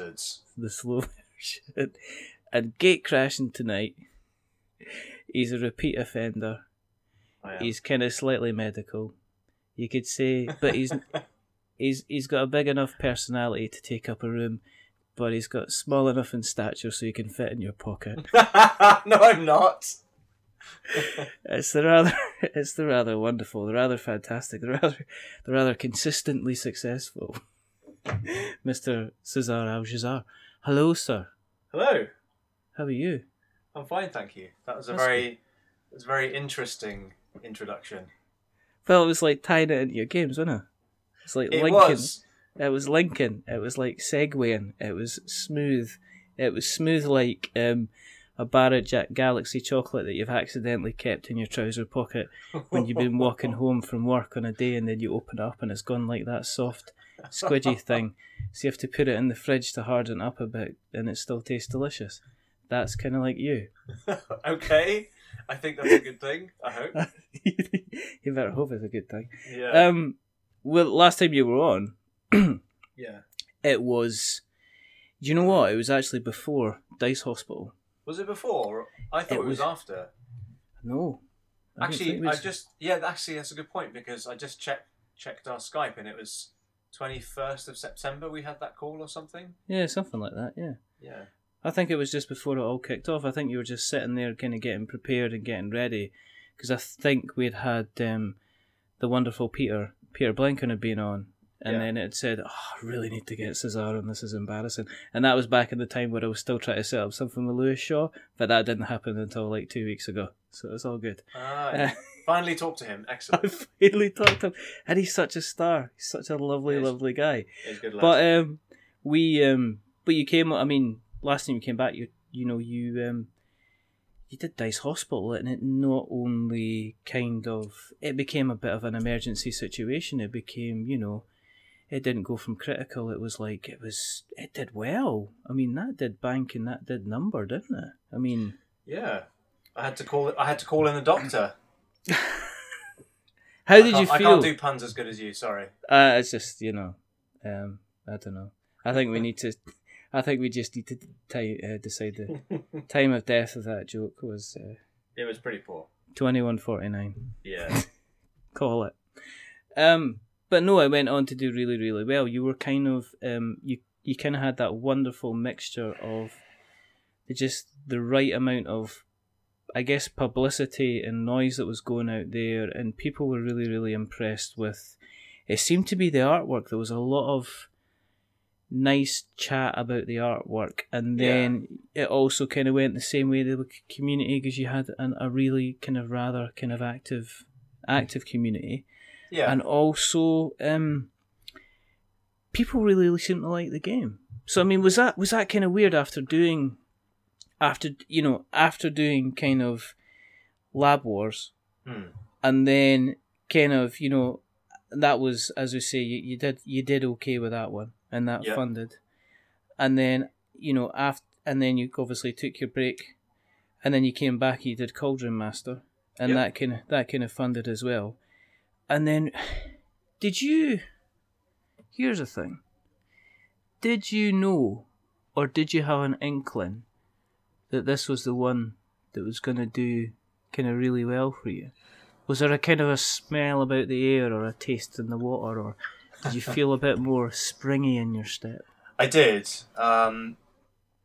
wizards. the slow version. And gate crashing tonight. He's a repeat offender. I am. He's kind of slightly medical, you could say, but he's he's he's got a big enough personality to take up a room, but he's got small enough in stature so you can fit in your pocket. no, I'm not. It's the rather it's the rather wonderful, the rather fantastic, the rather the rather consistently successful Mr. Cesar Al Hello, sir. Hello. How are you? I'm fine, thank you. That was a That's very, it was a very interesting introduction. Well, it was like tying it into your games, wasn't it? It's like It linking. was. It was linking. It was like segueing. It was smooth. It was smooth like um, a Barrett Jack Galaxy chocolate that you've accidentally kept in your trouser pocket when you've been walking home from work on a day and then you open it up and it's gone like that soft, squidgy thing. So you have to put it in the fridge to harden up a bit and it still tastes delicious. That's kind of like you. okay. I think that's a good thing. I hope. you better hope it's a good thing. Yeah. Um, well, last time you were on, yeah. it was. Do you know what? It was actually before Dice Hospital. Was it before? I thought It it, was, was- after. No. I Actually, it I just yeah. Actually, that's a good point because I just checked checked our Skype and it was twenty first of September. We had that call or something. Yeah, something like that. Yeah. Yeah. I think it was just before it all kicked off. I think you were just sitting there, kind of getting prepared and getting ready, because I think we'd had um, the wonderful Peter Peter Blinken had been on, and Yeah. then it said, "Oh, I really need to get Cesar on. This is embarrassing." And that was back in the time where I was still trying to set up something with Lewis Shaw, but that didn't happen until like two weeks ago. So it's all good. Ah, Uh, finally talked to him. Excellent. I finally talked to him, and he's such a star. He's such a lovely, Yes. lovely guy. He's good lad. But um, we um, but you came. I mean, last time you came back, you you know you um, you did Dice Hospital, and it not only kind of it became a bit of an emergency situation. It became you know, it didn't go from critical. It was like it was it did well. I mean, that did bank and that did number, didn't it? I mean, yeah, I had to call. I had to call in the doctor. how did you can't- I feel? can't do puns as good as you. Sorry. Uh, it's just you know, um, I don't know. I think we need to. I think we just need to ti uh, decide the time of death of that joke was uh, It was pretty poor. twenty one forty nine. Yeah. Call it. Um, but no, I went on to do really really well. You were kind of um, you you kind of had that wonderful mixture of just the right amount of I guess publicity and noise that was going out there, and people were really, really impressed with. It seemed to be the artwork. There was a lot of nice chat about the artwork, and Yeah. then it also kind of went the same way the community because you had an, a really kind of rather kind of active, active community, Yeah. and also um, people really seemed to like the game. So I mean, was that was that kind of weird after doing, after you know after doing kind of lab wars, Hmm. and then kind of you know that was as we say you, you did you did okay with that one and that Yeah. funded, and then you know after and then you obviously took your break, and then you came back you did Cauldron Master, and Yep. that kind of that kind of funded as well, and then did you? Here's the thing. Did you know, or did you have an inkling that this was the one that was going to do kind of really well for you? Was there a kind of a smell about the air or a taste in the water, or did you feel a bit more springy in your step? I did, um,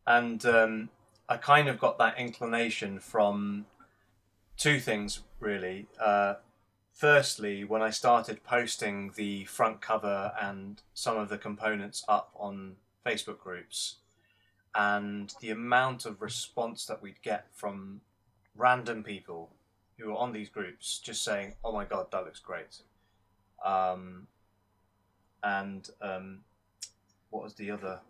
and um, I kind of got that inclination from two things really. Uh, firstly, when I started posting the front cover and some of the components up on Facebook groups, and the amount of response that we'd get from random people who were on these groups just saying, "Oh my god, that looks great," um, and um, what was the other?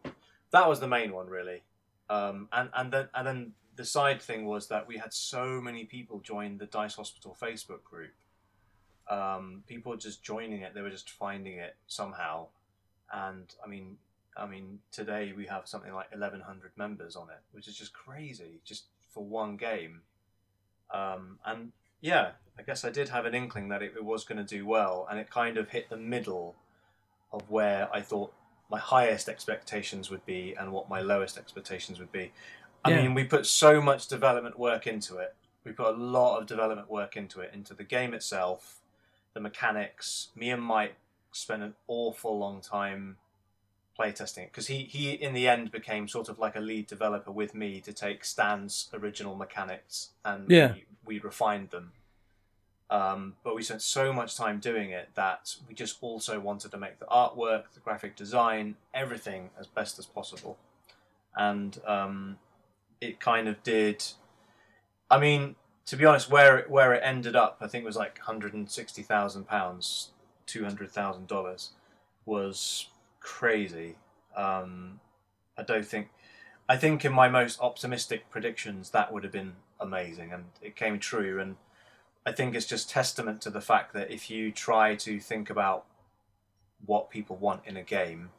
That was the main one, really. Um, and and then and then the side thing was that we had so many people join the Dice Hospital Facebook group. Um, people just joining it; they were just finding it somehow. And I mean, I mean, today we have something like eleven hundred members on it, which is just crazy, just for one game. Um, and yeah, I, guess I did have an inkling that it, it was going to do well, and it kind of hit the middle of where I thought my highest expectations would be and what my lowest expectations would be. I Yeah. mean, we put so much development work into it. We put a lot of development work into it, into the game itself, the mechanics. Me and Mike spent an awful long time playtesting it because he, he, in the end, became sort of like a lead developer with me to take Stan's original mechanics and Yeah. we, we refined them. Um, but we spent so much time doing it that we just also wanted to make the artwork, the graphic design, everything as best as possible. And um, it kind of did. I mean, to be honest, where it, where it ended up, I think it was like hundred and sixty thousand pounds, two hundred thousand dollars, was crazy. Um, I don't think. I think in my most optimistic predictions, that would have been amazing, and it came true. And I think it's just testament to the fact that if you try to think about what people want in a game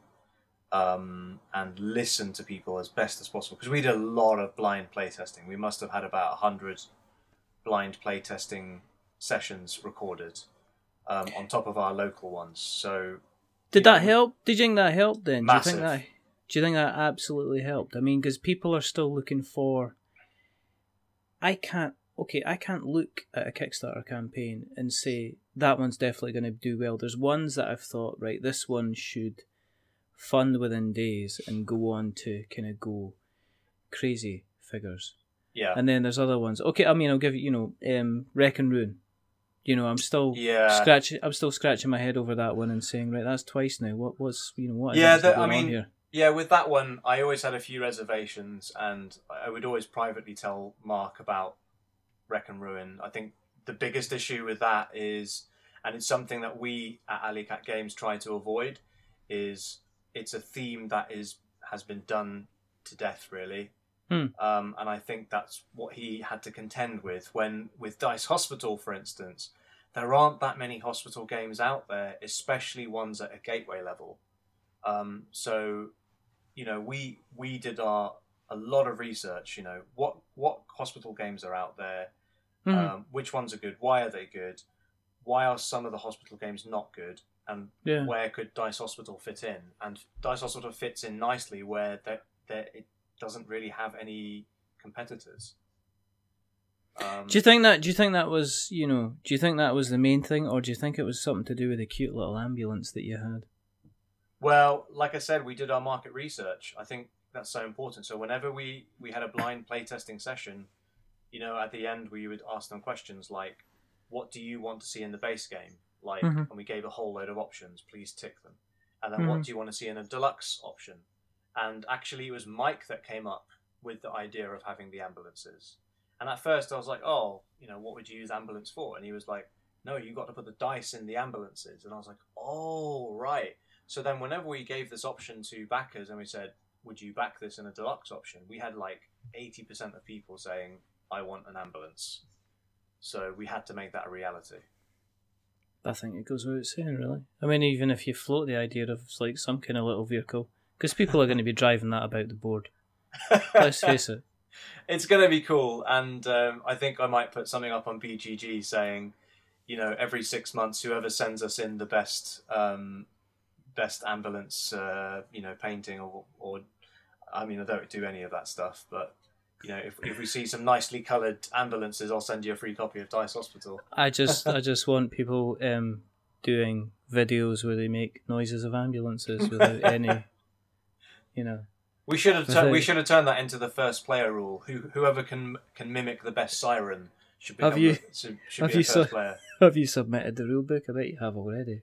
um, and listen to people as best as possible, because we did a lot of blind playtesting. We must have had about 100 blind playtesting sessions recorded um, on top of our local ones. So, Did that help? Did you think that helped then? Do you think that? Do you think that absolutely helped? I mean, because people are still looking for. I can't. Okay, I can't look at a Kickstarter campaign and say that one's definitely going to do well. There's ones that I've thought, right, this one should fund within days and go on to kind of go crazy figures. yeah. And then there's other ones. Okay, I mean, I'll give you, you know, um, Wreck and Ruin. You know, I'm still Yeah. scratching. I'm still scratching my head over that one and saying, right, that's twice now. What was, you know, what? Yeah, the- I mean, here? Yeah, with that one, I always had a few reservations, and I would always privately tell Mark about Wreck and Ruin. I think the biggest issue with that is, and it's something that we at Alley Cat Games try to avoid, is it's a theme that is has been done to death, really. Hmm. Um, and I think that's what he had to contend with when, with Dice Hospital, for instance, there aren't that many hospital games out there, especially ones at a gateway level. Um, so, you know, we we did our a lot of research. You know, what what hospital games are out there? Mhm. Um, which ones are good? Why are they good? Why are some of the hospital games not good? And yeah. where could Dice Hospital fit in? And Dice Hospital fits in nicely where that that it doesn't really have any competitors. Um, Do you think that? Do you think that was, you know, do you think that was the main thing, or do you think it was something to do with the cute little ambulance that you had? Well, like I said, we did our market research. I think that's so important. So whenever we we had a blind playtesting session, you know, at the end we would ask them questions like, "What do you want to see in the base game?" Like, Mhm. and we gave a whole load of options. Please tick them. And then, what Mhm. do you want to see in a deluxe option? And actually, it was Mike that came up with the idea of having the ambulances. And at first, I was like, "Oh, you know, what would you use ambulance for?" And he was like, "No, you got to put the dice in the ambulances." And I was like, "Oh, right." So then, whenever we gave this option to backers and we said, Would you back this in a deluxe option? We had like 80% of people saying, I want an ambulance. So we had to make that a reality. I think it goes without saying, really. I mean, even if you float the idea of like some kind of little vehicle, because people are going to be driving that about the board. Let's face it. it's going to be cool. And um, I think I might put something up on BGG saying, you know, every six months, whoever sends us in the best. Um, best ambulance uh, you know painting or, or i mean i don't do any of that stuff but you know if, if we see some nicely colored ambulances i'll send you a free copy of dice hospital I just, I just want people um, doing videos where they make noises of ambulances without any, you know. we should have we should have turned that into the first player rule Who, whoever can can mimic the best siren should Have become you- should, have be a you first saw- player Have you submitted the rule book? I bet you have already.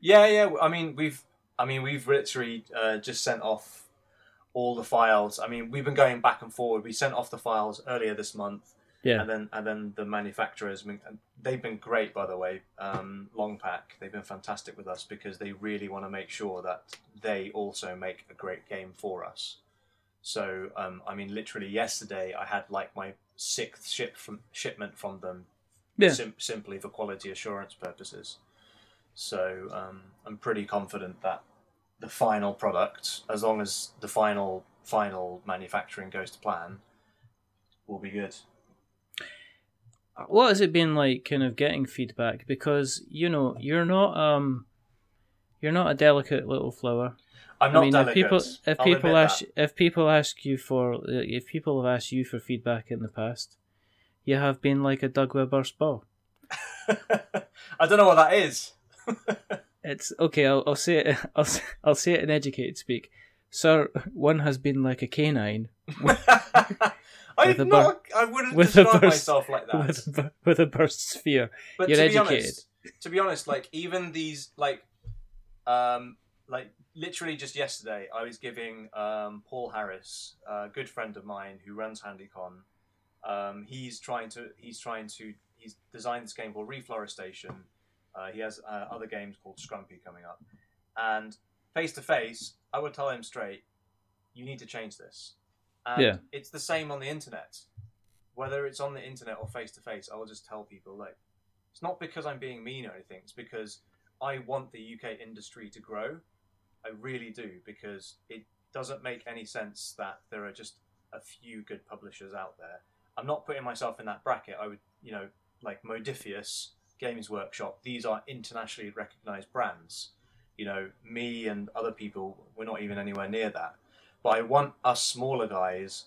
Yeah, yeah. I mean, we've, I mean, we've literally uh, just sent off all the files. I mean, we've been going back and forward. We sent off the files earlier this month, Yeah. and then and then the manufacturers, I mean, they've been great, by the way. Um, Longpack, they've been fantastic with us because they really want to make sure that they also make a great game for us. So, um, I mean, literally yesterday, I had like my sixth ship from shipment from them Yeah. sim- simply for quality assurance purposes. So um, I'm pretty confident that the final product, as long as the final final manufacturing goes to plan, will be good. What has it been like, kind of getting feedback? Because you know you're not um, you're not a delicate little flower. I'm not I mean, delicate. if people if I'll people ask if people ask you for if people have asked you for feedback in the past, you have been like a Doug Weber's ball. that. I don't know what that is. It's okay. I'll, I'll say it. I'll I'll say it in educated speak. Sir, one has been like a canine I With not. I wouldn't with describe burst- myself like that. with a, with a burst sphere. But You're to be honest, to be honest, like even these, like, um, like literally just yesterday, I was giving um, Paul Harris, a good friend of mine who runs HandyCon. Um, he's trying to. He's trying to. He's designed this game called Reflorestation. Uh, he has uh, other games called Scrumpy coming up, and face to face, I would tell him straight, you need to change this. And Yeah. it's the same on the internet. Whether it's on the internet or face to face, I will just tell people like it's not because I'm being mean or anything. It's because I want the UK industry to grow. I really do because it doesn't make any sense that there are just a few good publishers out there. I'm not putting myself in that bracket. I would, you know, like Modiphius, Games Workshop. These are internationally recognized brands. You know, me and other people, we're not even anywhere near that. But I want us smaller guys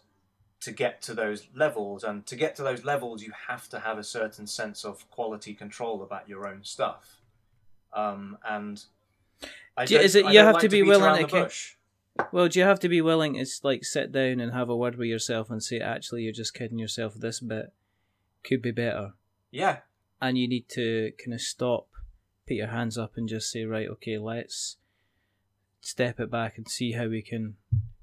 to get to those levels and to get to those levels you have to have a certain sense of quality control about your own stuff um, and I Do is it you have like to be willing to bush. Well, do you have to be willing to like sit down and have a word with yourself and say, actually, you're just kidding yourself. This bit could be better, yeah and you need to kind of stop, put your hands up, and just say, right, okay, let's step it back and see how we can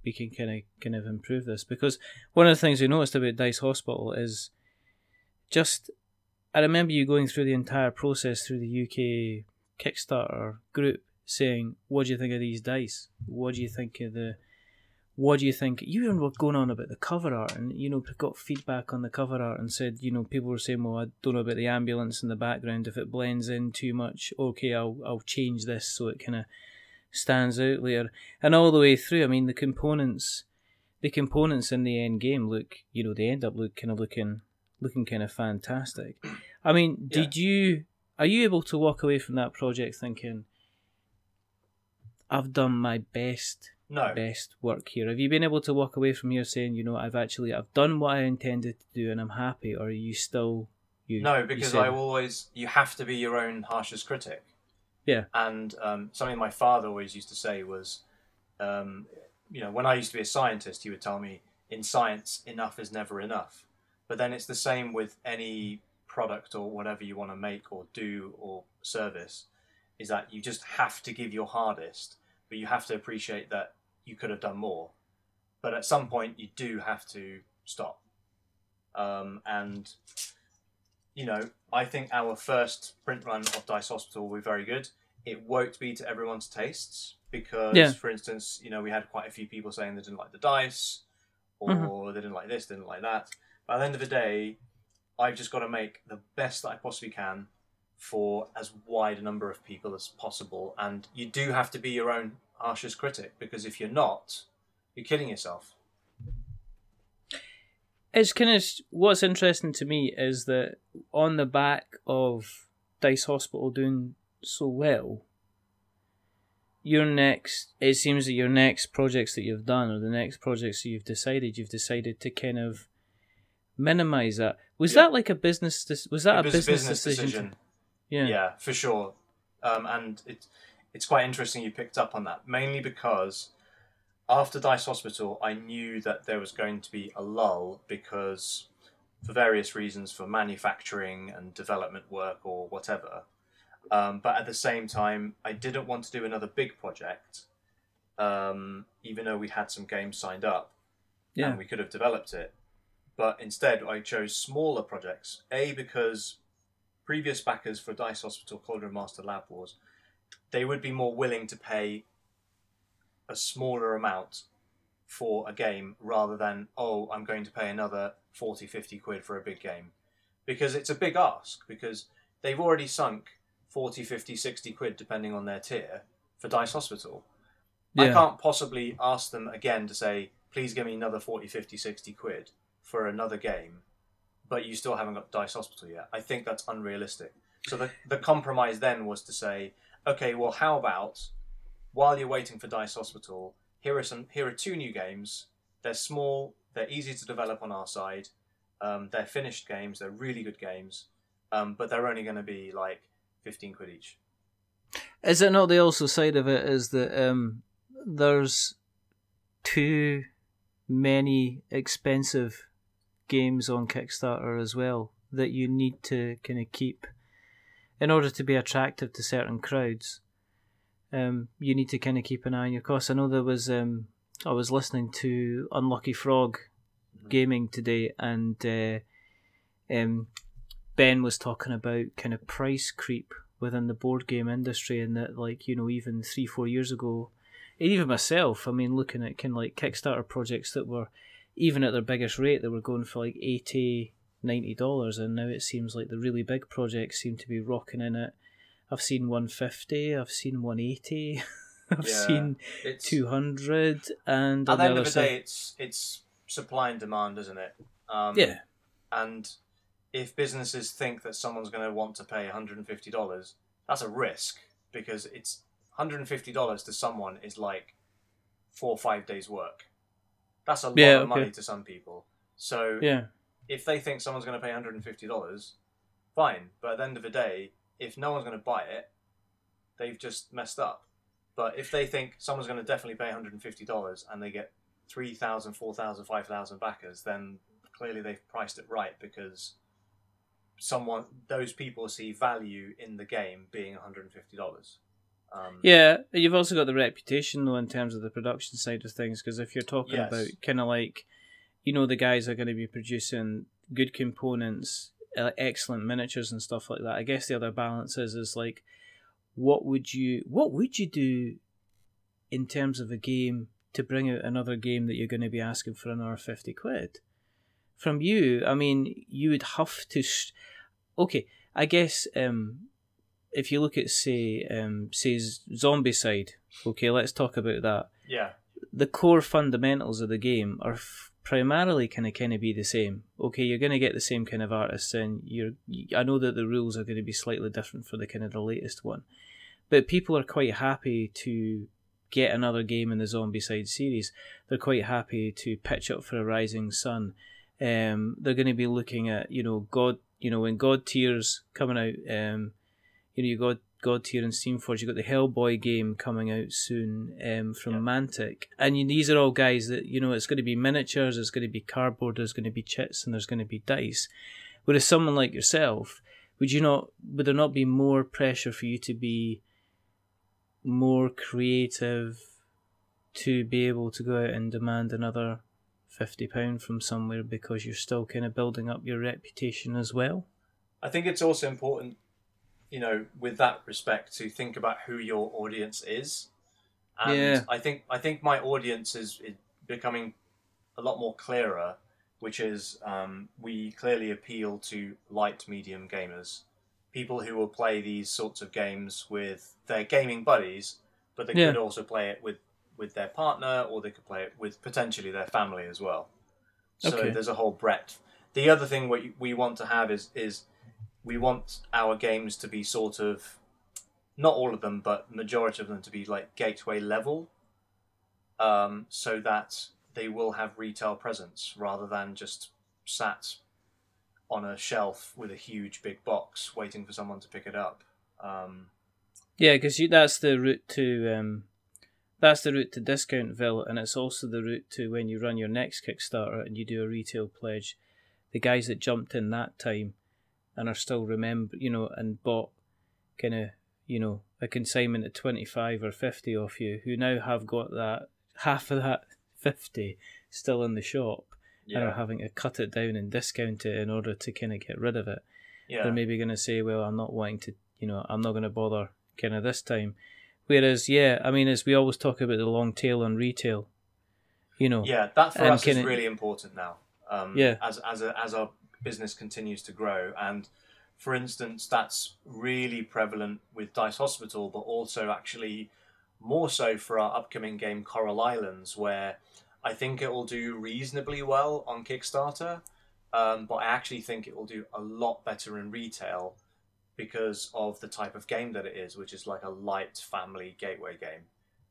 we can kind of kind of improve this. Because one of the things we noticed about Dice Hospital is just I remember you going through the entire process through the UK Kickstarter group saying, "What do you think of these dice? What do you think of the? What do you think?" You even were going on about the cover art, and you know, got feedback on the cover art, and said, you know, people were saying, "Well, I don't know about the ambulance in the background. If it blends in too much, okay, I'll I'll change this so it kind of stands out later." And all the way through, I mean, the components, the components in the end game look, you know, they end up look kind of looking looking kind of fantastic. I mean, Yeah. did you are you able to walk away from that project thinking I've done my best no best work here? Have you been able to walk away from here saying, you know, I've actually I've done what I intended to do and I'm happy or are you still you no you because said- i always you have to be your own harshest critic Yeah. and um, something my father always used to say was um, you know when i used to be a scientist he would tell me in science enough is never enough but then it's the same with any product or whatever you want to make or do or service is that you just have to give your hardest but you have to appreciate that you could have done more. But at some point you do have to stop. Um, and you know i think our first print run of dice hospital will be very good. It won't be to everyone's tastes because Yeah. for instance you know we had quite a few people saying they didn't like the dice or Mhm. they didn't like this didn't like that. But at the end of the day i've just got to make the best that i possibly can for as wide a number of people as possible. And you do have to be your own harshest critic because if you're not you're kidding yourself It's kind of what's interesting to me is that on the back of Dice Hospital doing so well, your next it seems that your next projects that you've done or the next projects that you've decided you've decided to kind of minimize that. Was Yeah. that like a business? Was that It a was business, decision? to- yeah. yeah, for sure. Um, and it, it's quite interesting you picked up on that, mainly because after Dice Hospital, I knew that there was going to be a lull because, for various reasons, for manufacturing and development work or whatever. Um, but at the same time, I didn't want to do another big project, um, even though we had some games signed up Yeah. and we could have developed it. But instead, I chose smaller projects. A because previous backers for Dice Hospital, Cauldron Master Lab Wars, they would be more willing to pay a smaller amount for a game rather than, oh, I'm going to pay another 40, 50 quid for a big game. Because it's a big ask, because they've already sunk 40, 50, 60 quid, depending on their tier, for Dice Hospital. I can't possibly ask them again to say, please give me another 40, 50, 60 quid for another game. but you still haven't got Dice Hospital yet. I think that's unrealistic. So the the compromise then was to say, okay, well, how about while you're waiting for Dice Hospital, here are some here are two new games. They're small, they're easy to develop on our side. Um, they're finished games, they're really good games, um, but they're only going to be like fifteen quid each. Is it not the also side of it is that um, there's too many expensive games on Kickstarter as well that you need to kind of keep in order to be attractive to certain crowds. Um, you need to kind of keep an eye on your costs. I know there was um, I was listening to Unlucky Frog gaming today, and uh, um, Ben was talking about kind of price creep within the board game industry, and that like you know even three four years ago, even myself, I mean looking at kind of like Kickstarter projects that were even at their biggest rate, they were going for like 80 90 dollars, and now it seems like the really big projects seem to be rocking in it. I've seen 150, I've seen 180. I've Yeah, seen It's, 200 and at the end of the side- day, it's it's supply and demand, isn't it? Um, yeah And if businesses think that someone's going to want to pay $150, that's a risk because it's $150 to someone is like four or five days' work. That's a lot Yeah, of okay. money to some people. So yeah if they think someone's going to pay $150, fine. But at the end of the day, if no one's going to buy it, they've just messed up. But if they think someone's going to definitely pay $150 and they get 3,000, 4,000, 5,000 backers, then clearly they've priced it right because someone those people see value in the game being $150. Um, yeah you've also got the reputation though in terms of the production side of things because if you're talking Yes. about kind of like you know the guys are going to be producing good components uh, excellent miniatures and stuff like that. I guess the other balance is is like what would you what would you do in terms of a game to bring out another game that you're going to be asking for another 50 quid? From you i mean you would have to sh- okay i guess um if you look at say um say Zombicide okay let's talk about that. Yeah. the core fundamentals of the game are f- primarily kind of kind of be the same. Okay, you're going to get the same kind of artists, and you're. I know that the rules are going to be slightly different for the kind of the latest one, but people are quite happy to get another game in the Zombicide series. They're quite happy to pitch up for a Rising Sun. Um, they're going to be looking at you know God, you know when Godtear's coming out. Um, you know you got Godtear and Steamforge. You've got the Hellboy game coming out soon um, from Yeah. Mantic, and you, these are all guys that you know it's going to be miniatures, it's going to be cardboard, there's going to be chits, and there's going to be dice. Whereas someone like yourself, would you not? Would there not be more pressure for you to be more creative to be able to go out and demand another fifty pound from somewhere because you're still kind of building up your reputation as well? I think it's also important, you know, with that respect, to think about who your audience is. And Yeah. I think I think my audience is, is becoming a lot more clearer, which is um, we clearly appeal to light medium gamers, people who will play these sorts of games with their gaming buddies, but they Yeah. could also play it with with their partner, or they could play it with potentially their family as well. So Okay. there's a whole breadth. The other thing we we want to have is is we want our games to be sort of not all of them, but majority of them to be like gateway level, um, so that they will have retail presence rather than just sat on a shelf with a huge big box waiting for someone to pick it up. Um, Yeah, because that's the route to um, that's the route to Discountville, and it's also the route to when you run your next Kickstarter and you do a retail pledge. The guys that jumped in that time and are still remember, you know, and bought kind of, you know, a consignment at twenty five or fifty off you, who now have got that half of that fifty still in the shop and are having to cut it down and discount it in order to kind of get rid of it yeah, they're maybe going to say, well, I'm not wanting to, you know, I'm not going to bother kind of this time. Whereas, yeah, I mean, as we always talk about the long tail on retail, you know, yeah. That for us is really important now. Um, Yeah. As as a, as our business continues to grow, and for instance, that's really prevalent with Dice Hospital, but also actually more so for our upcoming game Coral Islands, where I think it will do reasonably well on Kickstarter. um, but I actually think it will do a lot better in retail because of the type of game that it is, which is like a light family gateway game.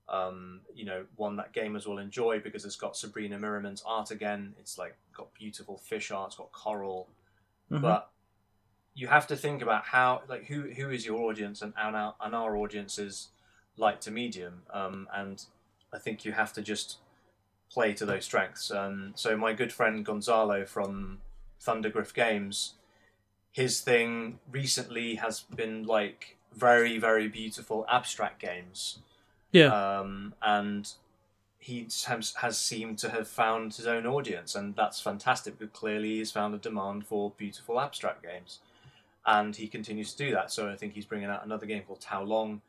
Um, you know, one that gamers will enjoy because it's got Sabrina Miramon's art again. It's like got beautiful fish art, it's got coral, Mhm. but you have to think about how like who who is your audience and and our, and our audience is light to medium um, and I think you have to just play to those strengths um, so my good friend Gonzalo from Thundergryph Games his thing recently has been like very very beautiful abstract games yeah. um, and he has, has seemed to have found his own audience, and that's fantastic. Because clearly, he's found a demand for beautiful abstract games, and he continues to do that. So I think he's bringing out another game called Tao Long.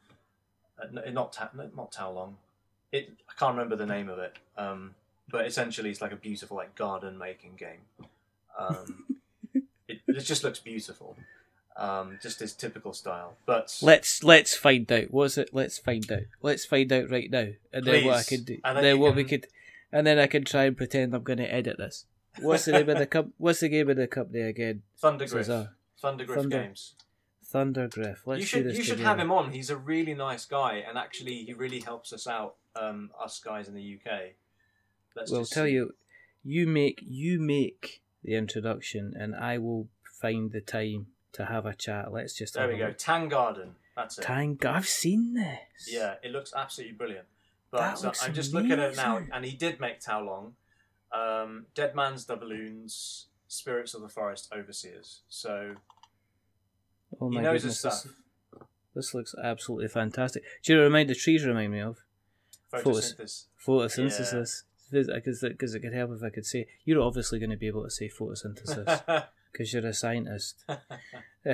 Uh, not Ta- not Tao Long. It I can't remember the name of it, um, but essentially it's like a beautiful like garden making game. Um, it, it just looks beautiful, um, just his typical style. But Let's let's find out. What's it? Let's find out. Let's find out right now, and then what I Please. could do. And then then what we could, and then I can try and pretend I'm going to edit this. What's the name of the comp? What's the game of the company again? Thundergryph, Cesar. Thundergryph Thunder- Games. Thundergryph. Let's you should you should together. have him on. He's a really nice guy, and actually, he really helps us out, um, us guys in the UK. Let's Well, tell see. you, you make you make the introduction, and I will find the time to have a chat. Let's just There have we a go. look. Tang Garden. That's it. Tang, I've seen this. Yeah, it looks absolutely brilliant. But That uh, looks I'm just looking at it now, and he did make Tao Long, um, Dead Man's Doubloons, Spirits of the Forest Overseers. So Oh he my knows his goodness, stuff. this, this looks absolutely fantastic. Do you know remind the trees remind me of? Photosynthesis. Photosynthesis. Because because it could help if I could say you're obviously going to be able to say photosynthesis because you're a scientist.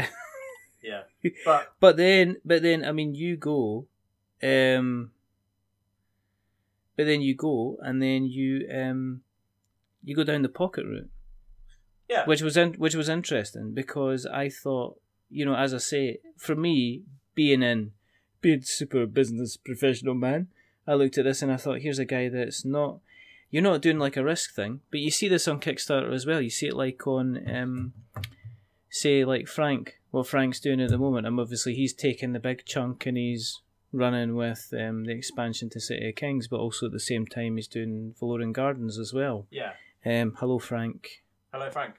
yeah, but But then, but then, I mean, you go, um, but then you go, and then you um, you go down the pocket route, yeah, which was in, which was interesting because I thought, you know, as I say, for me, being in, being super business professional man, I looked at this and I thought, here's a guy that's not. You're not doing like a risk thing, but you see this on Kickstarter as well. You see it like on, um, say, like Frank, what Frank's doing at the moment. And obviously, he's taking the big chunk and he's running with um, the expansion to City of Kings, but also at the same time, he's doing Valorian Gardens as well. yeah. Um, hello, Frank. Hello, Frank.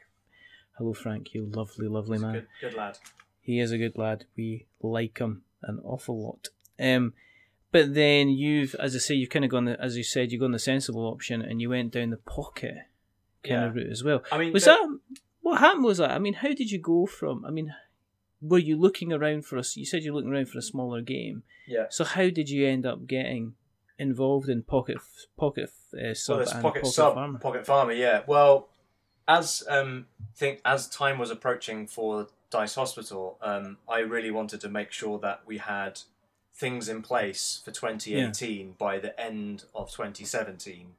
Hello, Frank. You lovely, lovely He's man. good, good lad. He is a good lad. We like him an awful lot. Um, but then you've, as I say, you've kind of gone, the, as you said, you've gone the sensible option and you went down the pocket kind of route as well. I mean, Was the- that what happened? Was that? I mean, how did you go from? I mean, were you looking around for a? You said you're looking around for a smaller game. Yeah. So how did you end up getting involved in Pocket Pocket uh, Sub well, and Pocket, Pocket Sub, Farmer? Pocket Farmer, yeah. Well, as um, think as time was approaching for Dice Hospital, um, I really wanted to make sure that we had things in place for 2018 by the end of 2017,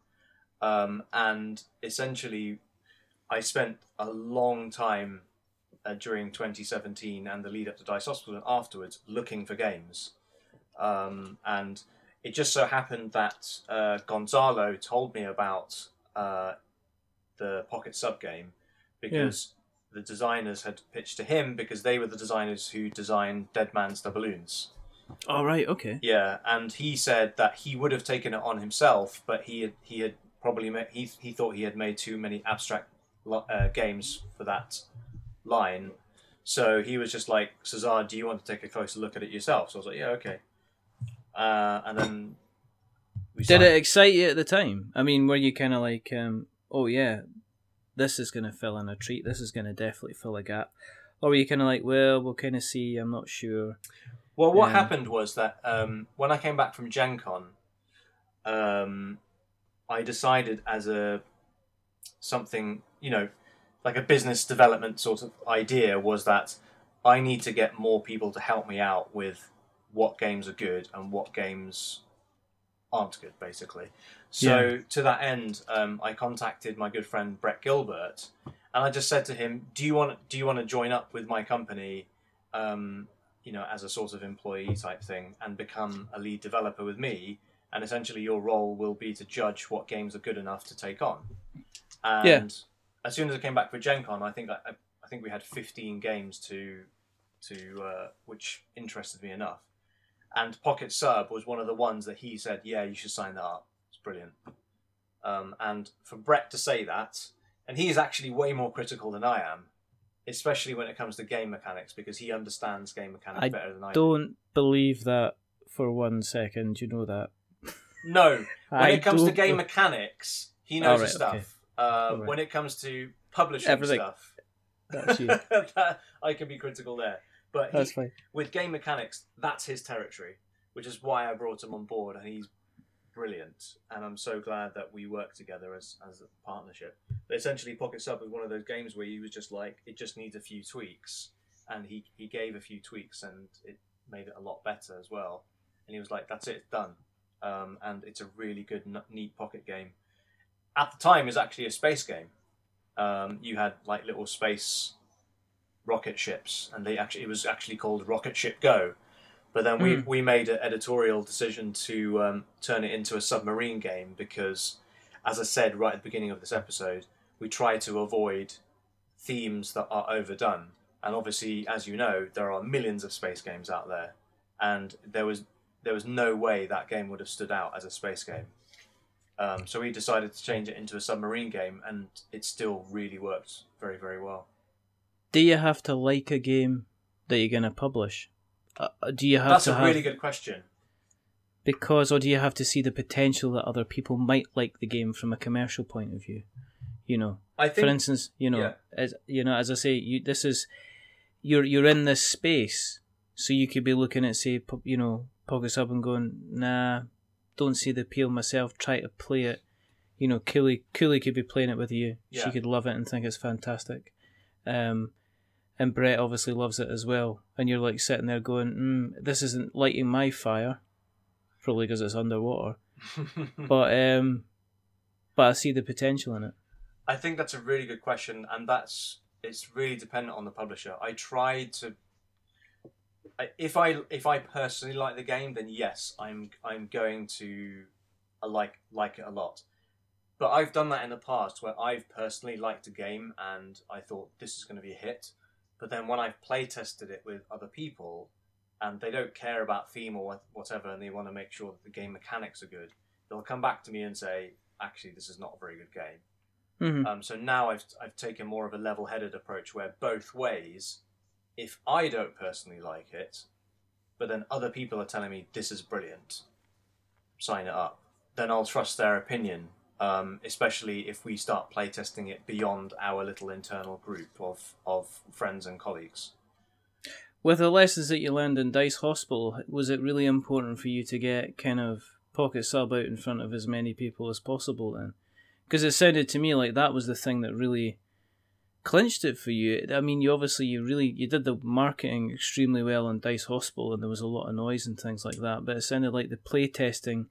um, and essentially, I spent a long time uh, during 2017 and the lead up to Dice Hospital and afterwards looking for games, um, and it just so happened that uh, Gonzalo told me about uh, the Pocket Sub game because the designers had pitched to him because they were the designers who designed Dead Man's Doubloons. All right. Okay. Yeah, and he said that he would have taken it on himself, but he had he had probably made, he he thought he had made too many abstract uh, games for that line. So he was just like, Cesar, do you want to take a closer look at it yourself? So I was like, yeah, okay. Uh, and then we Did signed- it excite you at the time? I mean, were you kind of like, um, oh yeah, this is going to fill in a treat. This is going to definitely fill a gap. Or were you kind of like, well, we'll kind of see. I'm not sure. Well, what Yeah. happened was that um, when I came back from Gen Con, um, I decided as a something, you know, like a business development sort of idea was that I need to get more people to help me out with what games are good and what games aren't good, basically. So to that end, um, I contacted my good friend Brett Gilbert, and I just said to him, "Do you want do you want to join up with my company?" Um, you know, as a sort of employee type thing, and become a lead developer with me. And essentially, your role will be to judge what games are good enough to take on. And Yeah. as soon as I came back for Gen Con, I think I, I think we had 15 games to to uh, which interested me enough. And Pocket Sub was one of the ones that he said, "Yeah, you should sign that up. It's brilliant." Um, and for Brett to say that, and he is actually way more critical than I am, especially when it comes to game mechanics, because he understands game mechanics I better than I Don't believe that for one second. You know that. No, when it comes to game mechanics, he knows Alright, his stuff. okay. Uh, Alright. When it comes to publishing Everything. stuff, That's you. that, I can be critical there. But he, with game mechanics, that's his territory, which is why I brought him on board, and he's brilliant. And I'm so glad that we work together as as a partnership. But essentially, Pocket Sub was one of those games where he was just like, it just needs a few tweaks, and he he gave a few tweaks, and it made it a lot better as well. And he was like, "That's it, it's done." Um, and it's a really good, neat pocket game. At the time, it was actually a space game. Um, you had like little space rocket ships, and they actually it was actually called Rocket Ship Go. But then we, Hmm. we made an editorial decision to um, turn it into a submarine game because, as I said right at the beginning of this episode, we try to avoid themes that are overdone. And obviously, as you know, there are millions of space games out there, and there was there was no way that game would have stood out as a space game. Um, so we decided to change it into a submarine game, and it still really worked very very well. Do you have to like a game that you're going to publish? Uh, do you have That's to a have really good question. because, or do you have to see the potential that other people might like the game from a commercial point of view? You know, I for instance, you know, yeah. as you know, as I say, you this is you're you're in this space, so you could be looking at say, you know, Pocket Sub and going, nah, don't see the appeal myself. Try to play it. You know, Cooley Cooley could be playing it with you. Yeah. She could love it and think it's fantastic. Um, and Brett obviously loves it as well. And you're like sitting there going, mm, this isn't lighting my fire, probably because it's underwater. But um, but I see the potential in it. I think that's a really good question, and that's it's really dependent on the publisher. I tried to. If I if I personally like the game, then yes, I'm I'm going to I like like it a lot. But I've done that in the past where I've personally liked a game and I thought this is going to be a hit. But then when I've play tested it with other people and they don't care about theme or whatever and they want to make sure that the game mechanics are good, they'll come back to me and say, actually, this is not a very good game. Hmm Um, so now I've I've taken more of a level-headed approach where both ways, if I don't personally like it, but then other people are telling me this is brilliant, sign it up, then I'll trust their opinion. Um, especially if we start playtesting it beyond our little internal group of, of friends and colleagues. With the lessons that you learned in Dice Hospital, was it really important for you to get kind of Pocket Sub out in front of as many people as possible then? Because it sounded to me like that was the thing that really clinched it for you. I mean, you obviously you really you did the marketing extremely well on Dice Hospital, and there was a lot of noise and things like that. But it sounded like the play testing,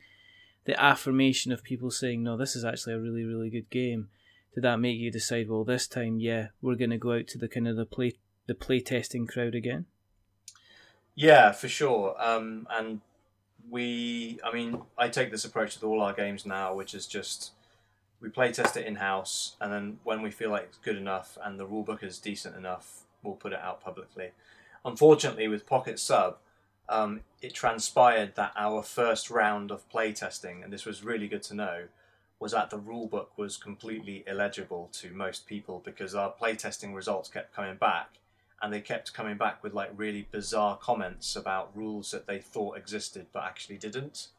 the affirmation of people saying, "No, this is actually a really really good game." Did that make you decide? Well, this time, yeah, we're going to go out to the kind of the play the play testing crowd again. Yeah, for sure. Um, and we, I mean, I take this approach with all our games now, which is just we play test it in house, and then when we feel like it's good enough and the rulebook is decent enough, we'll put it out publicly. Unfortunately, with Pocket Sub, um, it transpired that our first round of play testing, and this was really good to know, was that the rulebook was completely illegible to most people because our playtesting results kept coming back and they kept coming back with like really bizarre comments about rules that they thought existed but actually didn't.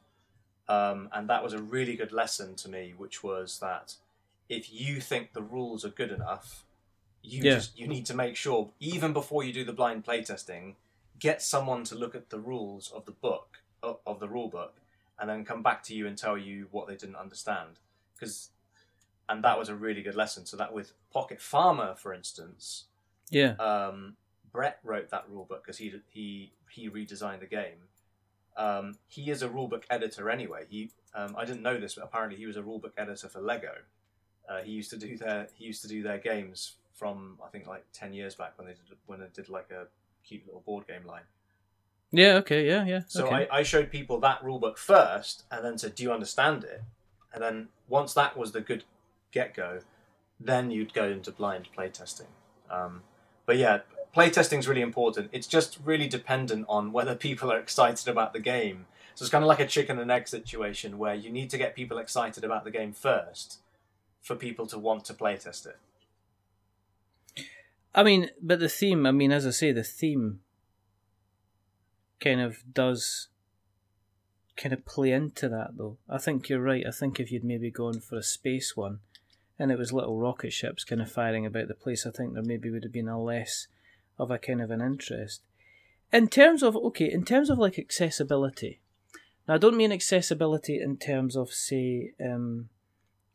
Um, and that was a really good lesson to me, which was that if you think the rules are good enough, you Yeah. just you need to make sure even before you do the blind playtesting, get someone to look at the rules of the book of, of the rule book, and then come back to you and tell you what they didn't understand. Because, and that was a really good lesson. So that with Pocket Farmer, for instance, Yeah. um, Brett wrote that rule book because he he he redesigned the game. Um, he is a rulebook editor anyway. He um, I didn't know this, but apparently he was a rulebook editor for Lego. Uh, he used to do their he used to do their games from I think like ten years back when they did when they did like a cute little board game line. Yeah. Okay. Yeah. Yeah. So okay. I, I showed people that rulebook first, and then said, "Do you understand it?" And then once that was the good get go, then you'd go into blind playtesting. Um, but yeah, playtesting is really important. It's just really dependent on whether people are excited about the game. So it's kind of like a chicken and egg situation where you need to get people excited about the game first for people to want to playtest it. I mean, but the theme, I mean, as I say, the theme kind of does kind of play into that, though. I think you're right. I think if you'd maybe gone for a space one and it was little rocket ships kind of firing about the place, I think there maybe would have been a less of a kind of an interest. In terms of, okay, in terms of like accessibility, now I don't mean accessibility in terms of, say, um,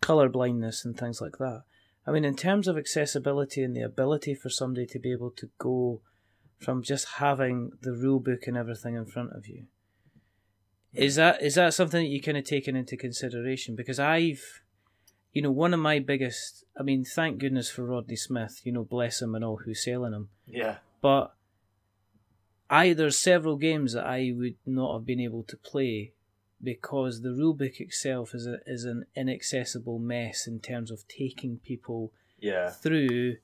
color blindness and things like that. I mean, in terms of accessibility and the ability for somebody to be able to go from just having the rule book and everything in front of you. Is that is that something that you kind of taken into consideration? Because I've, you know, one of my biggest. I mean, thank goodness for Rodney Smith. You know, bless him and all who's selling him. Yeah. But I there's several games that I would not have been able to play because the rulebook itself is a, is an inaccessible mess in terms of taking people Yeah. through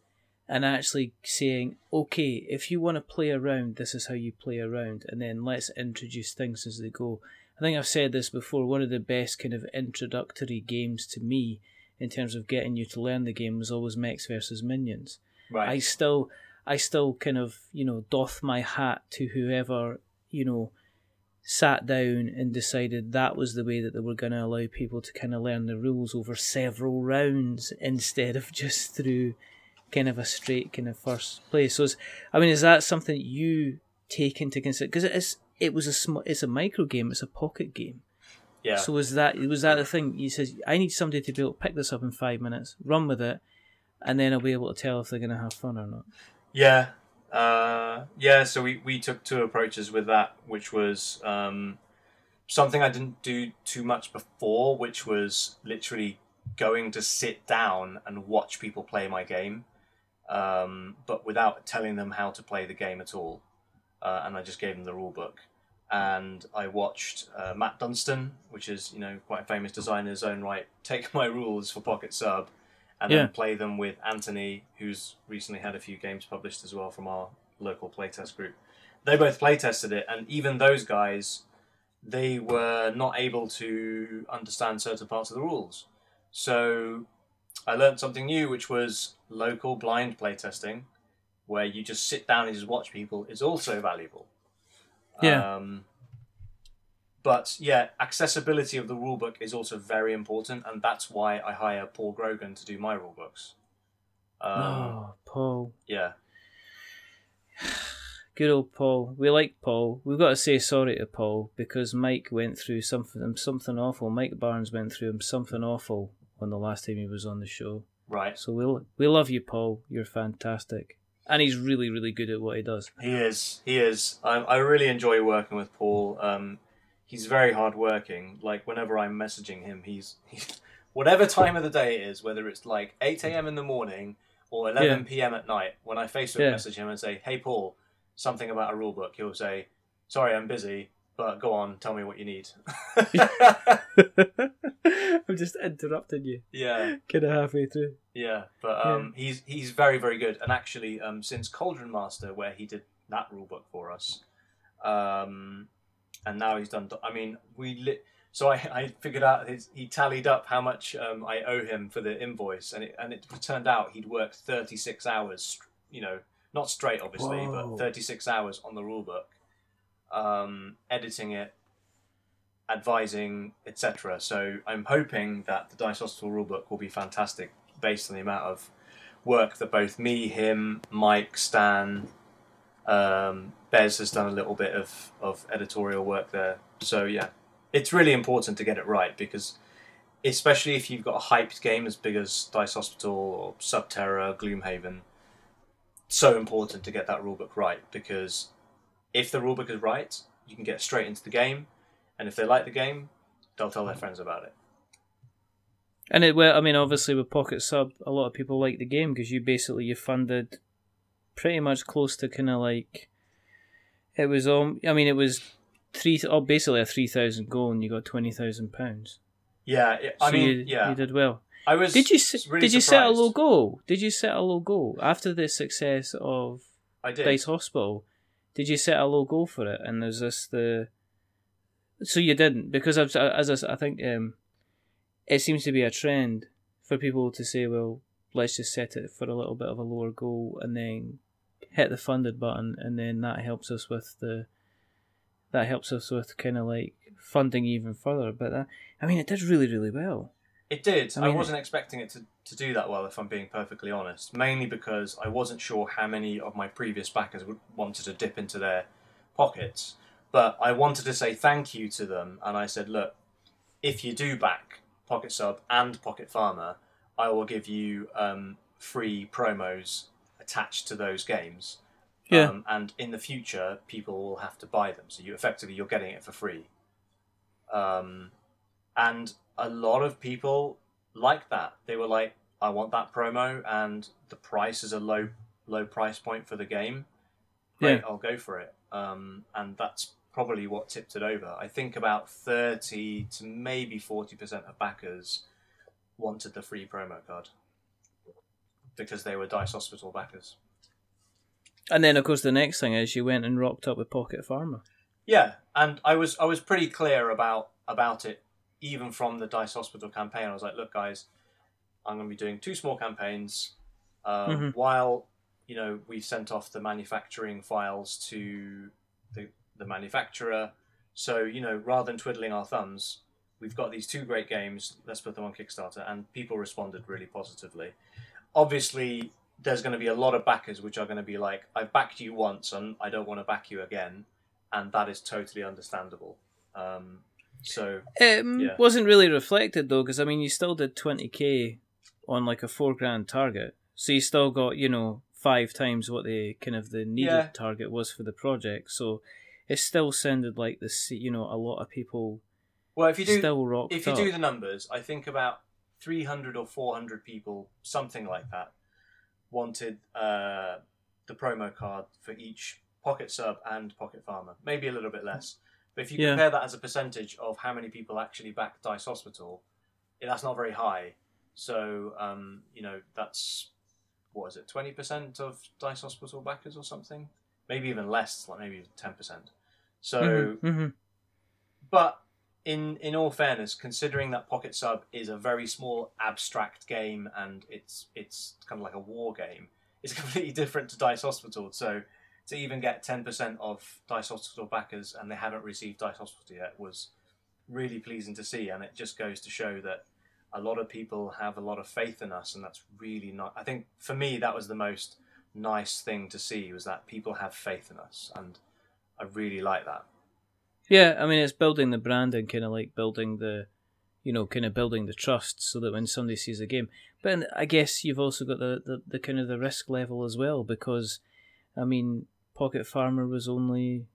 and actually saying, okay, if you want to play around, this is how you play around, and then let's introduce things as they go. I think I've said this before. One of the best kind of introductory games to me, in terms of getting you to learn the game, was always Mechs versus Minions. I still, I still kind of you know doff my hat to whoever you know sat down and decided that was the way that they were going to allow people to kind of learn the rules over several rounds instead of just through kind of a straight kind of first place. So, I mean, is that something you take into consideration? Because it is, it was a sm- it's a micro game, it's a pocket game. Yeah. So was that was that the thing? You says I need somebody to be able to pick this up in five minutes, run with it, and then I'll be able to tell if they're going to have fun or not. Yeah. Uh, yeah, so we, we took two approaches with that, which was um, something I didn't do too much before, which was literally going to sit down and watch people play my game, um, but without telling them how to play the game at all. Uh, and I just gave them the rule book. And I watched uh, Matt Dunstan, which is you know quite a famous designer in his own right, take my rules for Pocket Sub, and Yeah. then play them with Anthony, who's recently had a few games published as well from our local playtest group. They both playtested it, and even those guys, they were not able to understand certain parts of the rules. So I learned something new, which was local blind playtesting, where you just sit down and just watch people, is also valuable. Yeah. Um, but yeah, accessibility of the rulebook is also very important, and that's why I hire Paul Grogan to do my rulebooks. Um, oh, Paul, Yeah, good old Paul. We like Paul. We've got to say sorry to Paul because Mike went through something something awful. Mike Barnes went through something awful when the last time he was on the show. right. So we will we love you, Paul. You're fantastic, and he's really really good at what he does. He is. He is. I, I really enjoy working with Paul. Um, he's very hardworking. Like whenever I'm messaging him, he's, he's whatever time of the day it is, whether it's like 8 a.m. in the morning or 11 Yeah. p.m. at night. When I Facebook Yeah. message him and say, "Hey Paul, something about a rule book," he'll say, "Sorry, I'm busy." But go on, tell me what you need. I'm just interrupting you, yeah, kind of halfway through. yeah. But um, he's he's very very good. And actually, um, since Cauldron Master, where he did that rule book for us, um, and now he's done. I mean, we lit. So I, I figured out his, he tallied up how much um, I owe him for the invoice, and it and it turned out he'd worked thirty six hours. You know, not straight obviously, Whoa. but thirty six hours on the rule book, um, editing it, advising, etc. So I'm hoping that the Dice Hospital rulebook will be fantastic based on the amount of work that both me, him, Mike, Stan, um, Bez has done a little bit of, of editorial work there. So yeah, it's really important to get it right because especially if you've got a hyped game as big as Dice Hospital or Subterra, Gloomhaven, so important to get that rulebook right because if the rulebook is right, you can get straight into the game, and if they like the game, they'll tell their friends about it. And it, well, I mean, obviously with Pocket Sub, a lot of people like the game because you basically you funded pretty much close to kind of like it was. Um, I mean, it was three. Oh, basically a three thousand goal, and you got twenty thousand pounds. Yeah, it, I So mean, you, yeah, you did well. I was. Did you really did you set a surprised. low goal? Did you set a low goal after the success of I did. Dice Hospital? Did you set a low goal for it? And there's this the. So you didn't because I've, as I, I think um, it seems to be a trend for people to say, well, let's just set it for a little bit of a lower goal and then hit the funded button, and then that helps us with the. That helps us with kind of like funding even further. But that, I mean, it did really, really well. It did. I I, wasn't expecting it to, to do that well, if I'm being perfectly honest. Mainly because I wasn't sure how many of my previous backers would wanted to dip into their pockets. But I wanted to say thank you to them, and I said, look, if you do back Pocket Sub and Pocket Farmer, I will give you um, free promos attached to those games. Yeah. Um, and in the future, people will have to buy them. So you effectively you're getting it for free. Um, and a lot of people like that. They were like, "I want that promo, and the price is a low low price point for the game. Great, Yeah. I'll go for it." Um, and that's probably what tipped it over. I think about thirty to maybe forty percent of backers wanted the free promo card because they were Dice Hospital backers. And then, of course, the next thing is you went and rocked up with Pocket Farmer. Yeah, and I was I was pretty clear about about it even from the Dice Hospital campaign. I was like, look, guys, I'm going to be doing two small campaigns. Um, Mhm. While you know we've sent off the manufacturing files to the the manufacturer, so you know rather than twiddling our thumbs, we've got these two great games. Let's put them on Kickstarter, and people responded really positively. Obviously, there's going to be a lot of backers which are going to be like, I've backed you once, and I don't want to back you again and that is totally understandable. Um, so It Yeah. wasn't really reflected though, because I mean, you still did twenty k on like a four grand target, so you still got you know five times what the kind of the needed Yeah. target was for the project. So it still sounded like this, you know a lot of people well, if you do still rocked if you up. do the numbers, I think about three hundred or four hundred people, something like that, wanted uh, the promo card for each pocket sub and pocket farmer, maybe a little bit less. But if you Yeah. compare that as a percentage of how many people actually back Dice Hospital, that's not very high. So um, you know that's what is it, twenty percent of Dice Hospital backers or something? Maybe even less, like maybe ten percent. So Mhm, mhm. but in in all fairness, considering that Pocket Sub is a very small abstract game and it's it's kind of like a war game, it's completely different to Dice Hospital. So to even get ten percent of Dice Hospital backers and they haven't received Dice Hospital yet was really pleasing to see, and it just goes to show that a lot of people have a lot of faith in us, and that's really not. I think for me that was the most nice thing to see was that people have faith in us, and I really like that. Yeah, I mean, it's building the brand and kind of like building the, you know, kind of building the trust so that when somebody sees a game. But I guess you've also got the, the, the kind of the risk level as well because, I mean, Pocket Farmer was only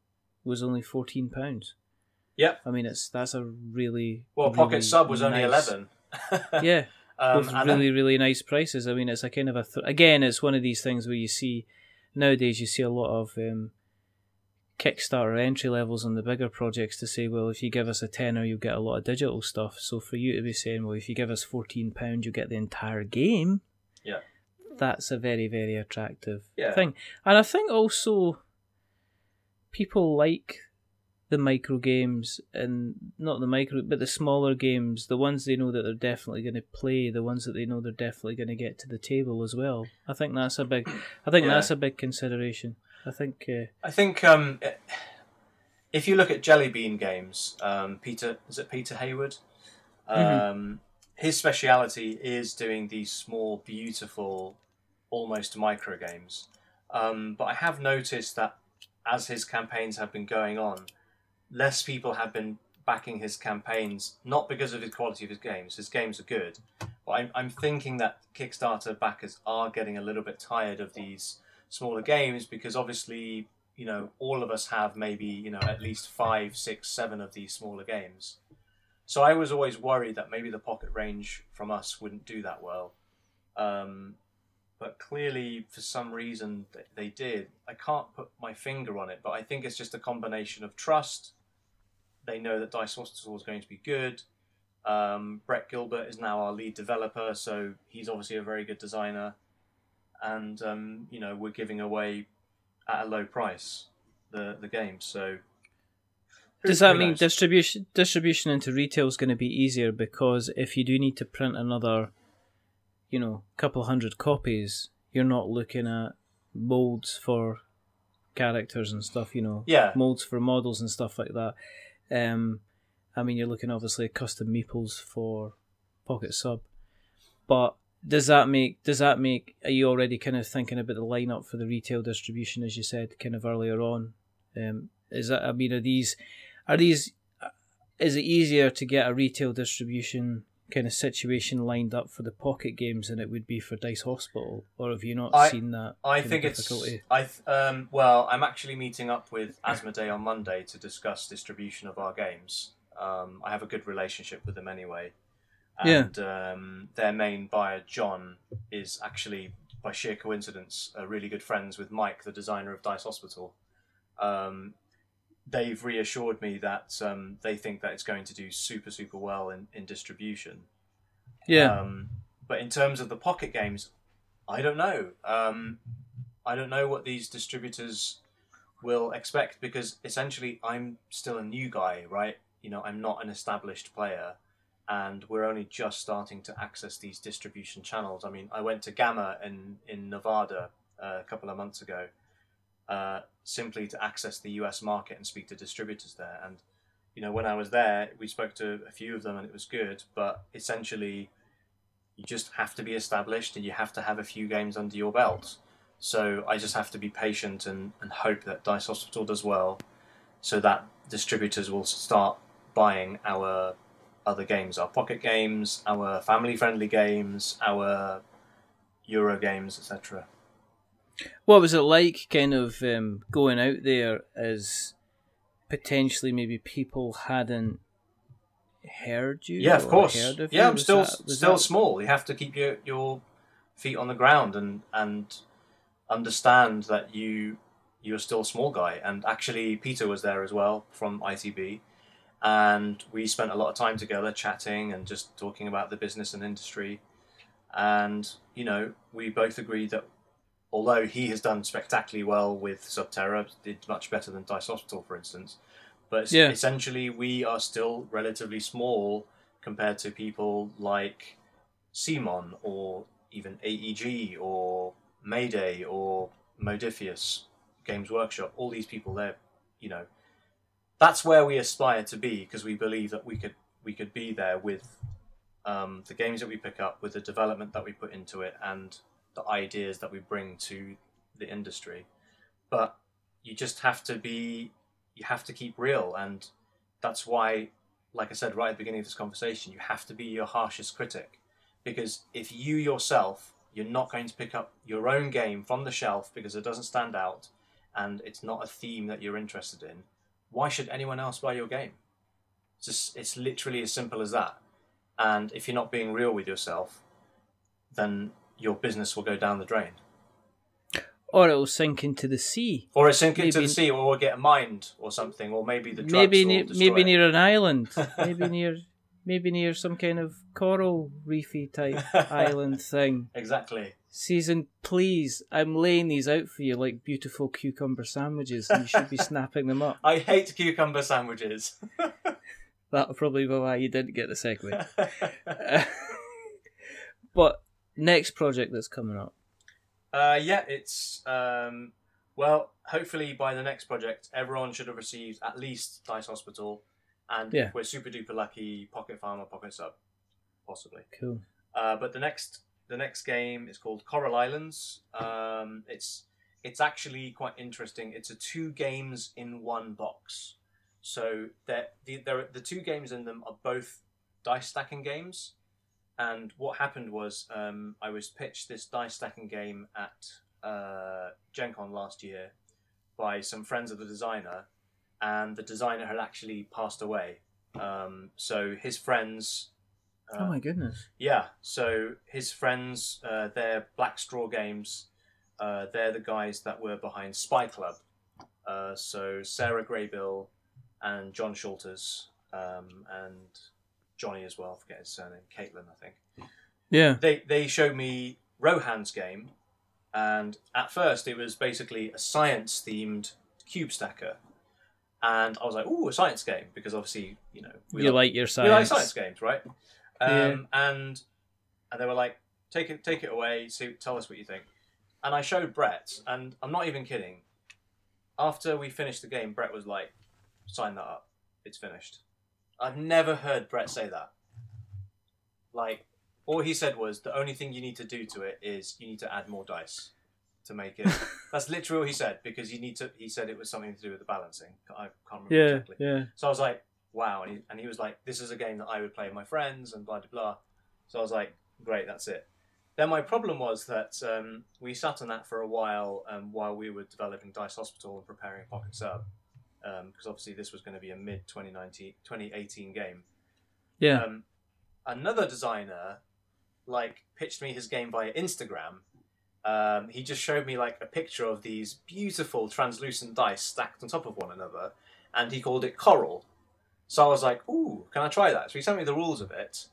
was only fourteen pounds. Yep. I mean, it's that's a really Well, really Pocket Sub was only eleven. Yeah, um, and really really nice prices. I mean, it's a kind of a th- again, it's one of these things where you see nowadays you see a lot of um, Kickstarter entry levels on the bigger projects to say, well, if you give us a tenner, you'll get a lot of digital stuff. So for you to be saying, well, if you give us fourteen pounds, you get the entire game. That's a very very attractive Yeah. thing, and I think also people like the micro games and not the micro but the smaller games the ones they know that they're definitely going to play the ones that they know they're definitely going to get to the table as well i think that's a big i think Yeah. that's a big consideration i think uh, I think um, if you look at Jelly Bean games, um, Peter is it Peter Hayward? Um, Mhm. His speciality is doing these small, beautiful, almost micro games. Um, but I have noticed that as his campaigns have been going on, less people have been backing his campaigns, not because of the quality of his games. His games are good, but I'm, I'm thinking that Kickstarter backers are getting a little bit tired of these smaller games because obviously, you know, all of us have maybe, you know, at least five, six, seven of these smaller games. So I was always worried that maybe the pocket range from us wouldn't do that well. Um, but clearly, for some reason, they did. I can't put my finger on it, but I think it's just a combination of trust. They know that Dice Hospital is going to be good. Um, Brett Gilbert is now our lead developer, so he's obviously a very good designer. And um, you know, we're giving away at a low price the the game. So Does that mean distribution distribution into retail is going to be easier because if you do need to print another, you know, couple hundred copies, you're not looking at molds for characters and stuff. You know, Yeah. molds for models and stuff like that. Um, I mean, you're looking obviously at custom meeples for Pocket Sub, but does that make does that make are you already kind of thinking about the lineup for the retail distribution as you said kind of earlier on? Um, is that I mean, are these are these is it easier to get a retail distribution kind of situation lined up for the pocket games than it would be for Dice Hospital, or have you not I- seen that? I think it's. I th- um, well, I'm actually meeting up with Asmodee on Monday to discuss distribution of our games. Um, I have a good relationship with them anyway, Yeah. and um, their main buyer John is actually, by sheer coincidence, uh, really good friends with Mike, the designer of Dice Hospital. They've reassured me that um, they think that it's going to do super super well in, in distribution. Yeah, Um, but in terms of the pocket games, I don't know. Um, I don't know what these distributors will expect because essentially I'm still a new guy, right? You know, I'm not an established player, and we're only just starting to access these distribution channels. I mean, I went to GAMA in in Nevada uh, a couple of months ago, uh, simply to access the U.S. market and speak to distributors there. And you know, when I was there, we spoke to a few of them, and it was good. But essentially, you just have to be established, and you have to have a few games under your belt. So I just have to be patient and, and hope that Dice Hospital does well, so that distributors will start buying our other games, our pocket games, our family-friendly games, our Euro games, etc. What was it like, kind of um, going out there as potentially maybe people hadn't heard you? Yeah, of course. of Yeah, you? I'm Was still that- still that- small. You have to keep your your feet on the ground and and understand that you you're still a small guy. And actually, Peter was there as well from ITB, and we spent a lot of time together chatting and just talking about the business and industry. And you know, we both agreed that although he has done spectacularly well with Subterra, did much better than Dice Hospital, for instance. But Yeah. essentially, we are still relatively small compared to people like CMON or even AEG or Mayday or Modiphius, Games Workshop. All these people, they're, you know, that's where we aspire to be because we believe that we could we could be there with um, the games that we pick up, with the development that we put into it, and the ideas that we bring to the industry. But you just have to be, you have to keep real, and that's why, like I said right at the beginning of this conversation, you have to be your harshest critic, because if you yourself you're not going to pick up your own game from the shelf because it doesn't stand out and it's not a theme that you're interested in, why should anyone else buy your game? It's just it's literally as simple as that. And if you're not being real with yourself, then your business will go down the drain. or it'll sink into the sea. Or it's sink into the sea, or we'll get mined or something, or maybe the maybe will near, maybe it. near an island, maybe near maybe near some kind of coral reefy type island thing. Exactly. Season, please, I'm laying these out for you like beautiful cucumber sandwiches, and you should be snapping them up. I hate cucumber sandwiches. That'll probably be why you didn't get the segue. but next project that's coming up. Uh, yeah, it's um, well. Hopefully, by the next project, everyone should have received at least Dice Hospital, and Yeah. if we're super duper lucky, Pocket Farm or Pocket Sub, possibly. Cool. Uh, but the next the next game is called Coral Islands. Um, it's it's actually quite interesting. It's a two games in one box. So they're, the they're, the two games in them are both dice stacking games. And what happened was um, I was pitched this dice stacking game at uh, Gen Con last year by some friends of the designer, and the designer had actually passed away. Um, so his friends. oh my goodness. Yeah, so his friends, uh, they're Black Straw Games. Uh, they're the guys that were behind Spy Club. Uh, so Sarah Graybill and John Schulters um, and Johnny as well. I forget his surname, Caitlin, I think. Yeah. They they showed me Rohan's game, and at first it was basically a science themed cube stacker, and I was like, "Ooh, a science game!" Because obviously, you know, you love- like your we science. like science games, right? Um, Yeah. And and they were like, "Take it, take it away. See, tell us what you think." And I showed Brett, and I'm not even kidding. After we finished the game, Brett was like, "Sign that up. It's finished." I've never heard Brett say that. Like, all he said was, "The only thing you need to do to it is you need to add more dice to make it." That's literally what he said because you need to. He said it was something to do with the balancing. I can't remember Yeah, exactly. yeah. So I was like, wow. And he, and he was like, this is a game that I would play with my friends and blah, blah, blah. So I was like, great, that's it. Then my problem was that um, we sat on that for a while um, while we were developing Dice Hospital and preparing Pocket Sub. Because obviously this was going to be a mid 2019, 2018 game. Yeah. Um, another designer like pitched me his game via Instagram. Um, he just showed me like a picture of these beautiful translucent dice stacked on top of one another, and he called it Coral. So I was like, "Ooh, can I try that?" So he sent me the rules of it,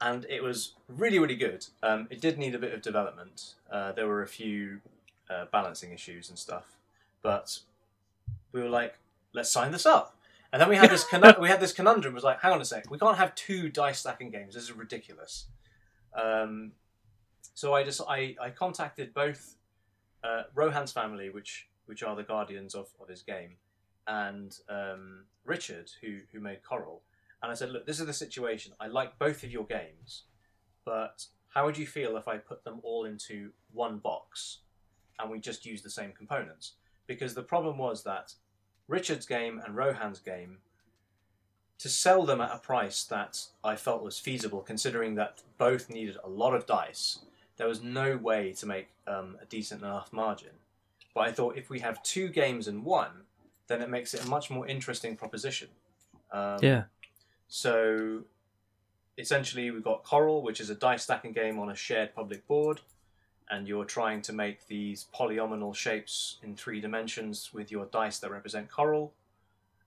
and it was really, really good. Um, it did need a bit of development. Uh, there were a few uh, balancing issues and stuff, but we were like, "Let's sign this up." And then we had this we had this conundrum. It was like, "Hang on a sec, we can't have two dice stacking games. This is ridiculous." Um, so I just I, I contacted both uh, Rohan's family, which which are the guardians of, of his game, and um, Richard, who who made Coral, and I said, look, this is the situation. I like both of your games, but how would you feel if I put them all into one box, and we just use the same components? Because the problem was that Richard's game and Rohan's game. To sell them at a price that I felt was feasible, considering that both needed a lot of dice, there was no way to make um, a decent enough margin. But I thought if we have two games in one, then it makes it a much more interesting proposition. Um, yeah. So essentially, we've got Coral, which is a dice stacking game on a shared public board, and you're trying to make these polyomino shapes in three dimensions with your dice that represent Coral.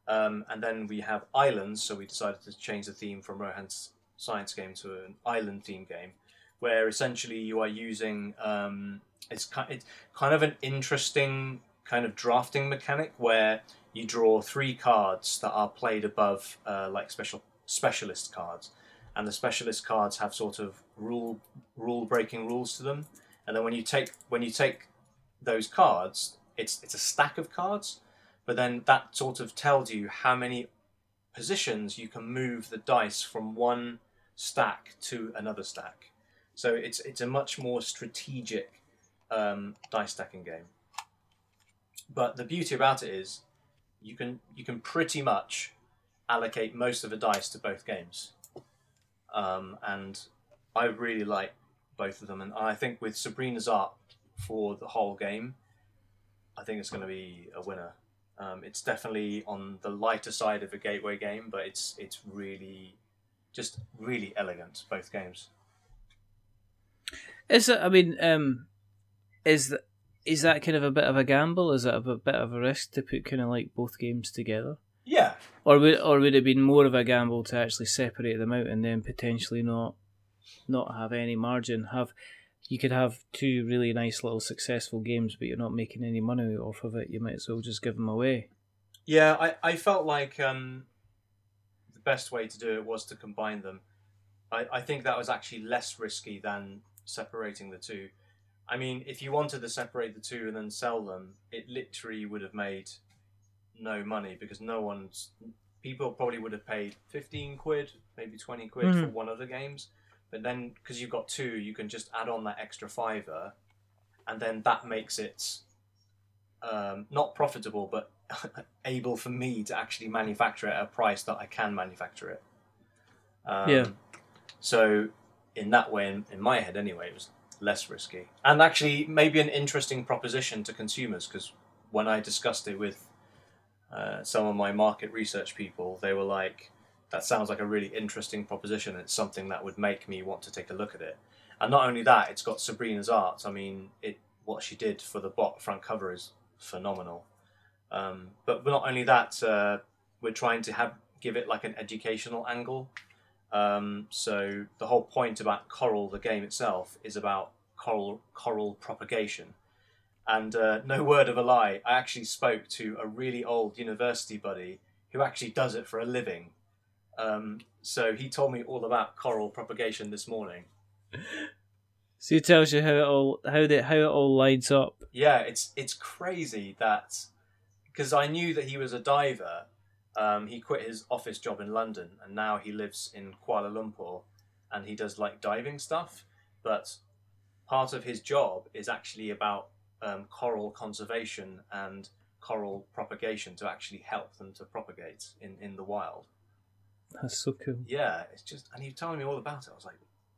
Um, and then we have islands, so we decided to change the theme from Rohan's science game to an island theme game, where essentially you are using um, it's kind it's kind of an interesting kind of drafting mechanic where you draw three cards that are played above uh, like special specialist cards, and the specialist cards have sort of rule rule breaking rules to them, and then when you take when you take those cards, it's it's a stack of cards, but then that sort of tells you how many positions you can move the dice from one stack to another stack. So it's it's a much more strategic um, dice stacking game. But the beauty about it is you can you can pretty much allocate most of the dice to both games, um, and I really like both of them. And I think with Sabrina's art for the whole game, I think it's going to be a winner. Um, it's definitely on the lighter side of a gateway game, but it's it's really just really elegant both games. Is it? I mean, um, is that is that kind of a bit of a gamble? Is it a bit of a risk to put kind of like both games together, Yeah, or would or would it have been more of a gamble to actually separate them out and then potentially not not have any margin? Have you could have two really nice little successful games, but you're not making any money off of it. You might as well just give them away. Yeah, I, I felt like um, the best way to do it was to combine them. I, I think that was actually less risky than separating the two. I mean, if you wanted to separate the two and then sell them, it literally would have made no money because no one's. People probably would have paid 15 quid, maybe 20 quid for Mhm. one of the games. But then, because you've got two, you can just add on that extra fiver, and then that makes it um, not profitable, but able for me to actually manufacture it at a price that I can manufacture it. Um, Yeah. So, in that way, in, in my head anyway, it was less risky. And actually, maybe an interesting proposition to consumers because when I discussed it with uh, some of my market research people, they were like, that sounds like a really interesting proposition. It's something that would make me want to take a look at it. And not only that, it's got Sabrina's art. I mean, it what she did for the bot front cover is phenomenal. Um, but not only that, uh, we're trying to have give it like an educational angle. Um, so the whole point about Coral, the game itself, is about coral coral propagation. And uh, no word of a lie, I actually spoke to a really old university buddy who actually does it for a living. Um, so he told me all about coral propagation this morning. So he tells you how it all how the how it all lines up. Yeah, it's it's crazy that because I knew that he was a diver. Um, he quit his office job in London and now he lives in Kuala Lumpur, and he does like diving stuff. But part of his job is actually about um, coral conservation and coral propagation to actually help them to propagate in, in the wild. That's so cool. Yeah, it's just, and he was telling me all about it. I was like,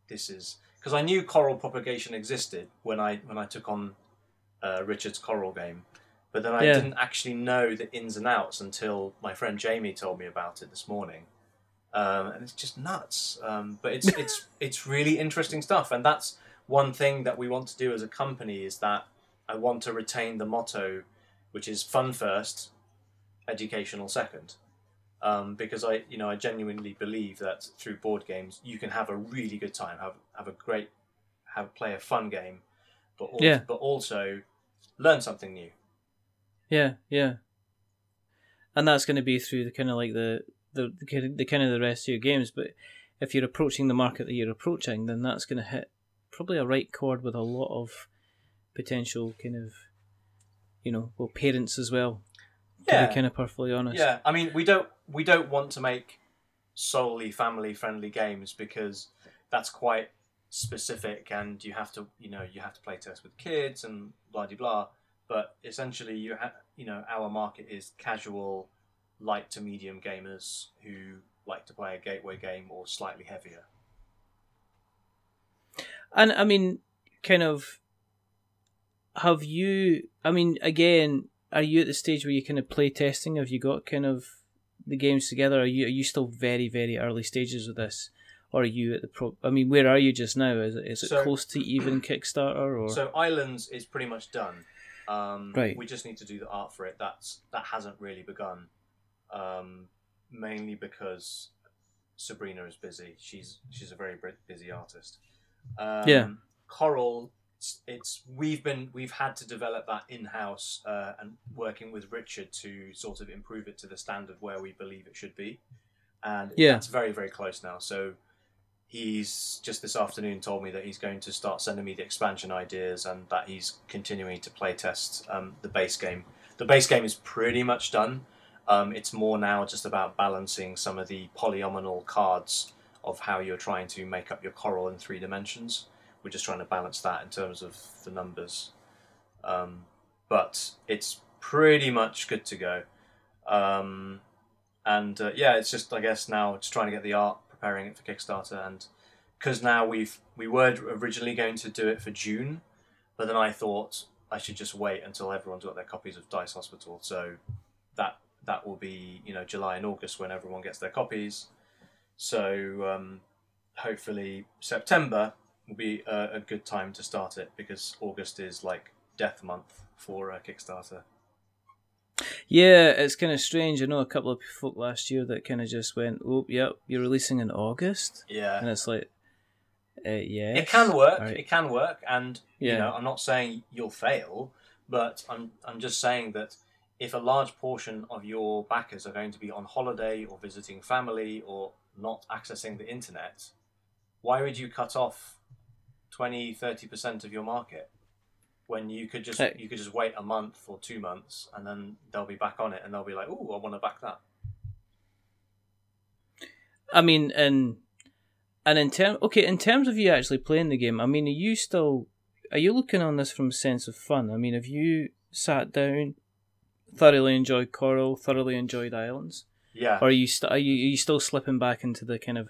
this is because I knew coral propagation existed when I when I took on uh, Richard's coral game, but then I Yeah. didn't actually know the ins and outs until my friend Jamie told me about it this morning, um, and it's just nuts. Um, but it's it's it's really interesting stuff, and that's one thing that we want to do as a company is that I want to retain the motto, which is fun first, educational second. Um, because I, you know, I genuinely believe that through board games you can have a really good time, have have a great, have play a fun game, but also, Yeah. but also learn something new. Yeah, yeah. And that's going to be through the kind of like the the the, kind of- the kind of the rest of your games. But if you're approaching the market that you're approaching, then that's going to hit probably a right chord with a lot of potential kind of, you know, well, parents as well. To Yeah. be kind of perfectly honest. Yeah, I mean, we don't we don't want to make solely family friendly games because that's quite specific, and you have to you know you have to play test with kids and blah de blah. But essentially, you have you know our market is casual, light to medium gamers who like to play a gateway game or slightly heavier. And I mean, kind of, have you? I mean, again, are you at the stage where you kind of play testing? Have you got kind of the games together? Are you are you still very very early stages of this, or are you at the pro? I mean, where are you just now? Is it is it So- close to even Kickstarter or? So Islands is pretty much done. Um, Right. We just need to do the art for it. That's that hasn't really begun, um, mainly because Sabrina is busy. She's she's a very busy artist. Um, Yeah. Coral. It's, it's we've been we've had to develop that in house uh, and working with Richard to sort of improve it to the standard where we believe it should be, and Yeah. that's very very close now. So he's just this afternoon told me that he's going to start sending me the expansion ideas and that he's continuing to play test um, the base game. The base game is pretty much done. Um, it's more now just about balancing some of the polyomino cards of how you're trying to make up your coral in three dimensions. We're just trying to balance that in terms of the numbers. Um, but it's pretty much good to go. Um, and uh, yeah, it's just I guess now just trying to get the art, preparing it for Kickstarter, and because now we've we were originally going to do it for June, but then I thought I should just wait until everyone's got their copies of Dice Hospital, so that that will be you know July and August when everyone gets their copies. So um, hopefully September will be a, a good time to start it because August is like death month for uh, Kickstarter. yeah, it's kind of strange. I know a couple of folk last year that kind of just went, "Oh, yep, you're releasing in August," Yeah, and it's like, uh, yeah, it can work. Right. It can work, and you Yeah. know, I'm not saying you'll fail, but I'm I'm just saying that if a large portion of your backers are going to be on holiday or visiting family or not accessing the internet, why would you cut off 20 30% of your market when you could just Hey. you could just wait a month or two months and then they'll be back on it and they'll be like, "Oh, I want to back that." I mean, and and in term, okay, in terms of you actually playing the game, I mean, are you still are you looking on this from a sense of fun? I mean, have you sat down, thoroughly enjoyed Coral, thoroughly enjoyed Islands, Yeah. or are you st- are you are you still slipping back into the kind of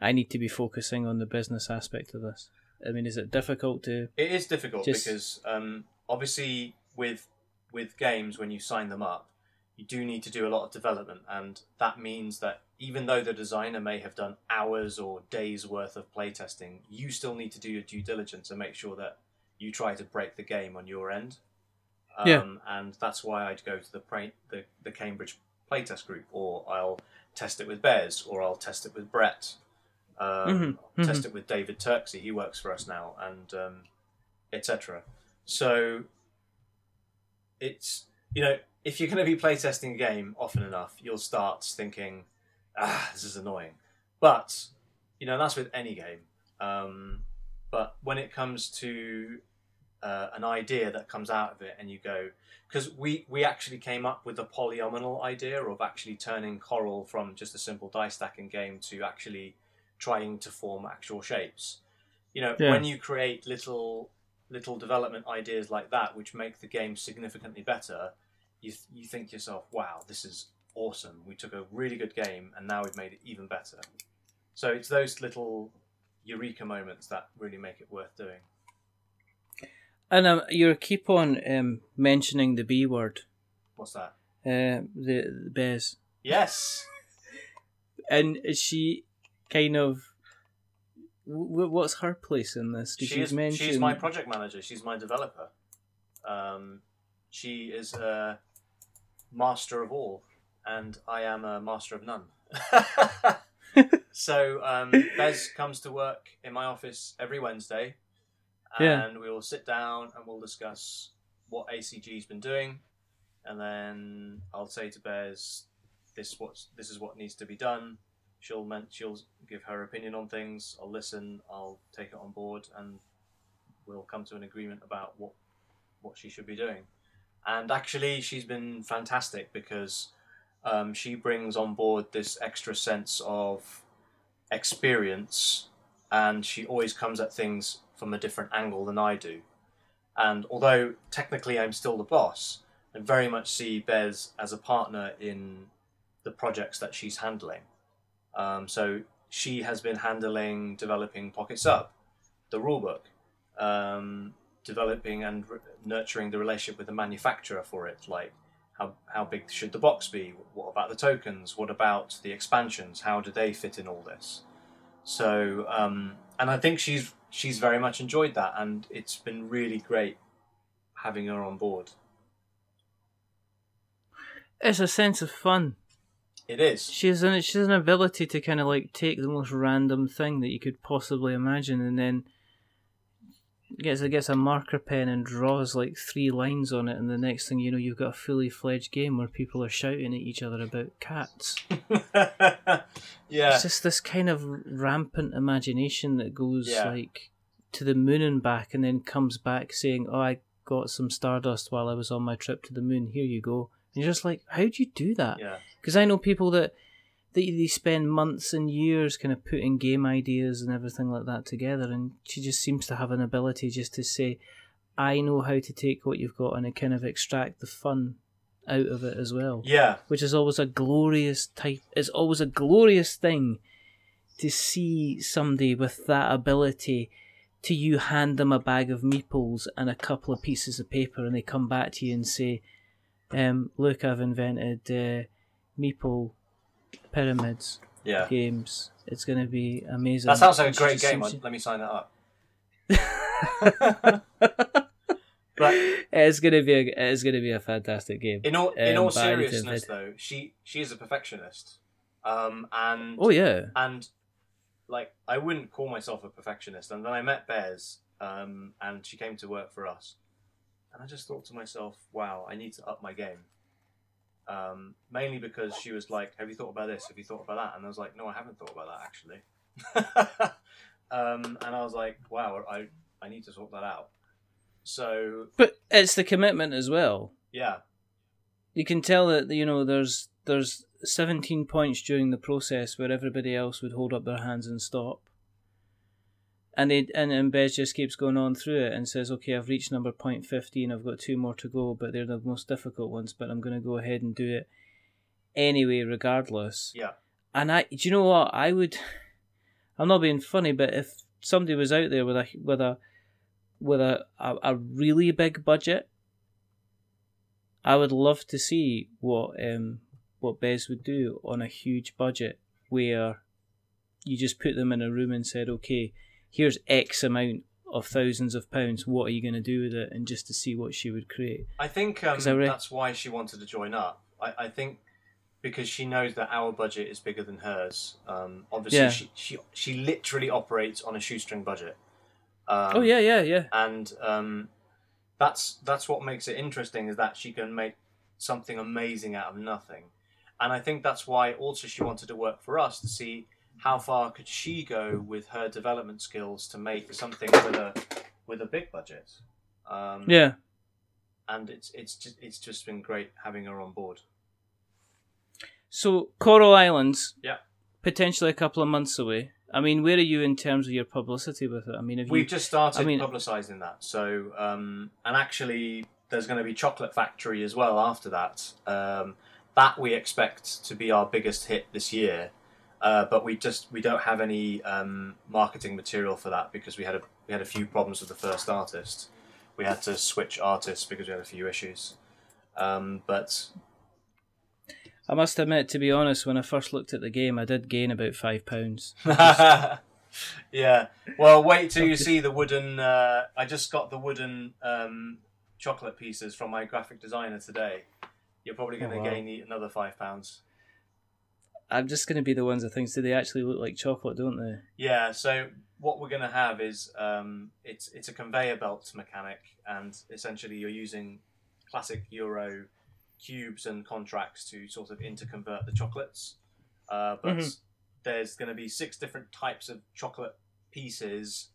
I need to be focusing on the business aspect of this? I mean, is it difficult to? It is difficult Just- because um, obviously with with games when you sign them up, you do need to do a lot of development, and that means that even though the designer may have done hours or days worth of playtesting, you still need to do your due diligence and make sure that you try to break the game on your end. Um, Yeah. And that's why I'd go to the, pra- the the Cambridge playtest group, or I'll test it with Bez, or I'll test it with Brett, Um, Mhm, Test it with David Turksey. He works for us now, and um, etc. So it's you know if you're going to be playtesting a game often enough, you'll start thinking, ah, this is annoying. But you know that's with any game. Um, but when it comes to uh, an idea that comes out of it, and you go, because we we actually came up with the polyomino idea of actually turning coral from just a simple die stacking game to actually trying to form actual shapes. You know, Yeah. when you create little little development ideas like that, which make the game significantly better, you th- you think to yourself, "Wow, this is awesome! We took a really good game, and now we've made it even better." So it's those little eureka moments that really make it worth doing. And um, you keep on um, mentioning the B word, What's that? uh, the, the Bez, Yes. and she kind of. W- what's her place in this? Did she is, mention? she's my project manager. She's my developer. Um, she is a master of all, and I am a master of none. so um, Bez comes to work in my office every Wednesday, and Yeah. we will sit down and we'll discuss what ACG's been doing, and then I'll say to Bez, "This what's this is what needs to be done." She'll men- she'll give her opinion on things. I'll listen. I'll take it on board, and we'll come to an agreement about what what she should be doing. And actually, she's been fantastic because um, she brings on board this extra sense of experience, and she always comes at things from a different angle than I do. And although technically I'm still the boss, I very much see Bez as a partner in the projects that she's handling. Um, so she has been handling developing Pocket Sub, the rulebook, um, developing and r- nurturing the relationship with the manufacturer for it, like how, how big should the box be? What about the tokens? What about the expansions? How do they fit in all this? So, um, and I think she's she's very much enjoyed that, and it's been really great having her on board. It's a sense of fun. It is. She has an she has an ability to kind of like take the most random thing that you could possibly imagine, and then gets gets a marker pen and draws like three lines on it, and the next thing you know, you've got a fully fledged game where people are shouting at each other about cats. yeah. It's just this kind of rampant imagination that goes Yeah. like to the moon and back, and then comes back saying, "Oh, I got some stardust while I was on my trip to the moon. Here you go." And you're just like, "How do you do that?" Yeah. Because I know people that they they spend months and years kind of putting game ideas and everything like that together, and she just seems to have an ability just to say, "I know how to take what you've got and kind of extract the fun out of it as well." Yeah. Which is always a glorious type. It's always a glorious thing to see somebody with that ability. To you hand them a bag of meeples and a couple of pieces of paper, and they come back to you and say, um, "Look, I've invented uh, meeple pyramids Yeah. games. It's going to be amazing." That sounds like a great game. seems Let me sign that up. But it's going to be a, it's going to be a fantastic game. in all in Um, all but I need to seriousness, though, she she is a perfectionist, um, and Oh yeah, and like I wouldn't call myself a perfectionist. And then I met Bez, um, and she came to work for us, and I just thought to myself, "Wow, I need to up my game." Um, mainly because she was like, "Have you thought about this? Have you thought about that?" And I was like, "No, I haven't thought about that actually." um, and I was like, "Wow, I I need to sort that out." So but it's the commitment as well. yeah, You can tell that you know there's there's 17 points during the process where everybody else would hold up their hands and stop. And they and, and Bez just keeps going on through it and says, "Okay, I've reached number point 15. I've got two more to go, but they're the most difficult ones. But I'm going to go ahead and do it anyway, regardless." yeah, And I, do you know what? I would. I'm not being funny, but if somebody was out there with a with a with a, a, a really big budget, I would love to see what um what Bez would do on a huge budget where you just put them in a room and said, okay, here's X amount of thousands of pounds. What are you going to do with it? And just to see what she would create. I think um, I re- that's why she wanted to join up. I, I think because she knows that our budget is bigger than hers. Um, obviously, Yeah. she, she she literally operates on a shoestring budget. Um, oh yeah, yeah, yeah. and um, that's that's what makes it interesting is that she can make something amazing out of nothing, and I think that's why also she wanted to work for us to see how far could she go with her development skills to make something with a with a big budget. Um, Yeah. and it's it's just it's just been great having her on board. So Coral Islands. Yeah. Potentially a couple of months away. I mean, where are you in terms of your publicity with it? I mean, have you? We've just started I mean- publicising that. So, um, and actually, there's going to be Chocolate Factory as well after that. Um, that we expect to be our biggest hit this year. Uh, but we just we don't have any um, marketing material for that because we had a we had a few problems with the first artist. We had to switch artists because we had a few issues. Um, but I must admit, to be honest, when I first looked at the game, I did gain about five pounds. yeah. Well, wait till you see the wooden. Uh, I just got the wooden um, chocolate pieces from my graphic designer today. You're probably going to Oh, wow. gain another five pounds. I'm just going to be the ones that thinks, do they actually look like chocolate, don't they? Yeah. So what we're going to have is um, it's it's a conveyor belt mechanic, and essentially you're using classic Euro cubes and contracts to sort of interconvert the chocolates. Uh, but Mhm. there's going to be six different types of chocolate pieces,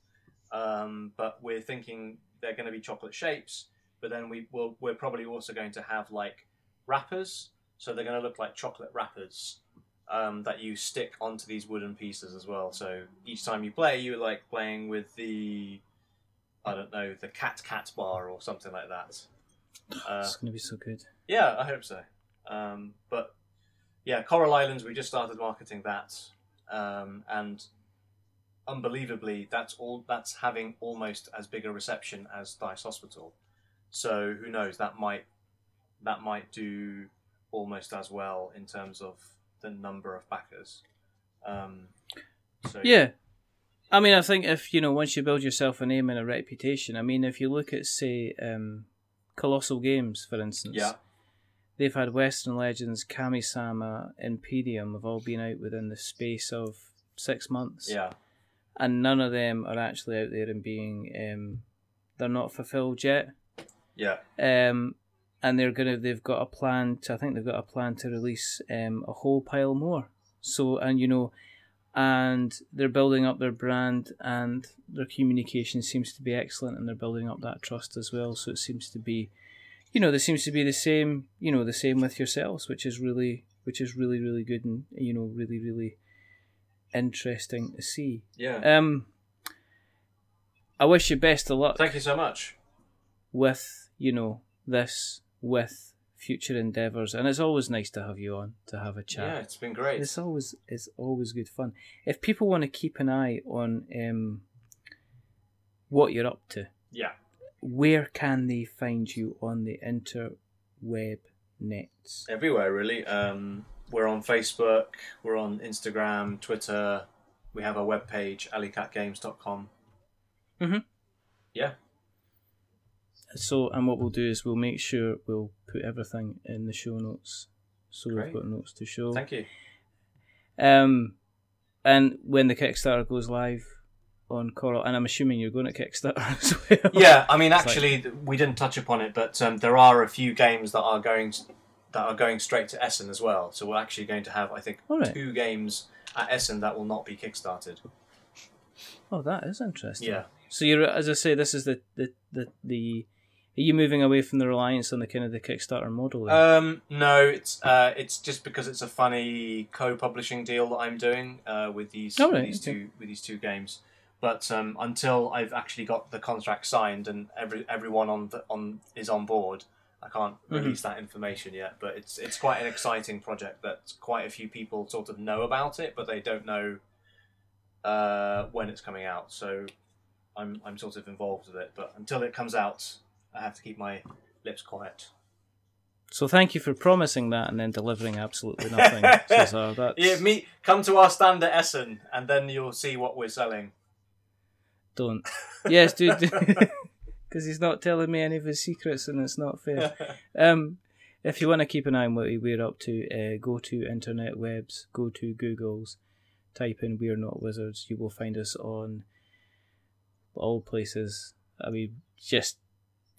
um, but we're thinking they're going to be chocolate shapes. But then we will we're probably also going to have like wrappers, so they're going to look like chocolate wrappers um, that you stick onto these wooden pieces as well. So each time you play, you're like playing with the I don't know the cat cat bar or something like that. Uh, it's going to be so good. yeah, I hope so. Um, but yeah, Coral Islands, we just started marketing that, um, and unbelievably, that's all. That's having almost as big a reception as Dice Hospital. So who knows? That might that might do almost as well in terms of the number of backers. Um, so Yeah. I mean, I think if, you know, once you build yourself a name and a reputation, I mean, if you look at, say, um, Kolossal Games, for instance, yeah, they've had Western Legends, Kami-sama, Imperium have all been out within the space of six months. yeah, And none of them are actually out there and being, um, they're not fulfilled yet. yeah, Um, and they're gonna, they've got a plan to, I think they've got a plan to release um, a whole pile more. So, and you know, and they're building up their brand and their communication seems to be excellent and they're building up that trust as well so it seems to be you know there seems to be the same you know the same with yourselves which is really which is really really good and you know really really interesting to see yeah. um i wish you best of luck Thank you so much. with you know this with future endeavors and it's always nice to have you on to have a chat Yeah, it's been great. it's always it's always good fun. If people want to keep an eye on um, what you're up to, Yeah. where can they find you on the interweb nets? everywhere really. Um, we're on Facebook, we're on Instagram, Twitter. We have a webpage, alleycatgames.com. Mhm. Yeah, So, and what we'll do is we'll make sure we'll put everything in the show notes, so Great. we've got notes to show. thank you. Um, and when the Kickstarter goes live on Coral, and I'm assuming you're going to Kickstarter as well. Yeah, I mean, It's like- actually, we didn't touch upon it, but um, there are a few games that are going that are going straight to Essen as well. So we're actually going to have, I think, right. two games at Essen that will not be kickstarted. Oh, that is interesting. Yeah. So you're, as I say, this is the the the, the are you moving away from the reliance on the kind of the Kickstarter model? Um, no, it's uh, it's just because it's a funny co-publishing deal that I'm doing uh, with these Oh, with these okay. two with these two games. But um, until I've actually got the contract signed and every everyone on the, on is on board, I can't Mm-hmm. release that information yet. But it's it's quite an exciting project that quite a few people sort of know about it, but they don't know uh, when it's coming out. So I'm I'm sort of involved with it. But until it comes out, I have to keep my lips quiet. so thank you for promising that and then delivering absolutely nothing. That's, Yeah, meet come to our stand at Essen, and then you'll see what we're selling. Don't. Yes, dude. Because he's not telling me any of his secrets, and it's not fair. Um, if you want to keep an eye on what we're up to, uh, go to internet webs, go to Google's, type in "We're Not Wizards." You will find us on all places. I mean, just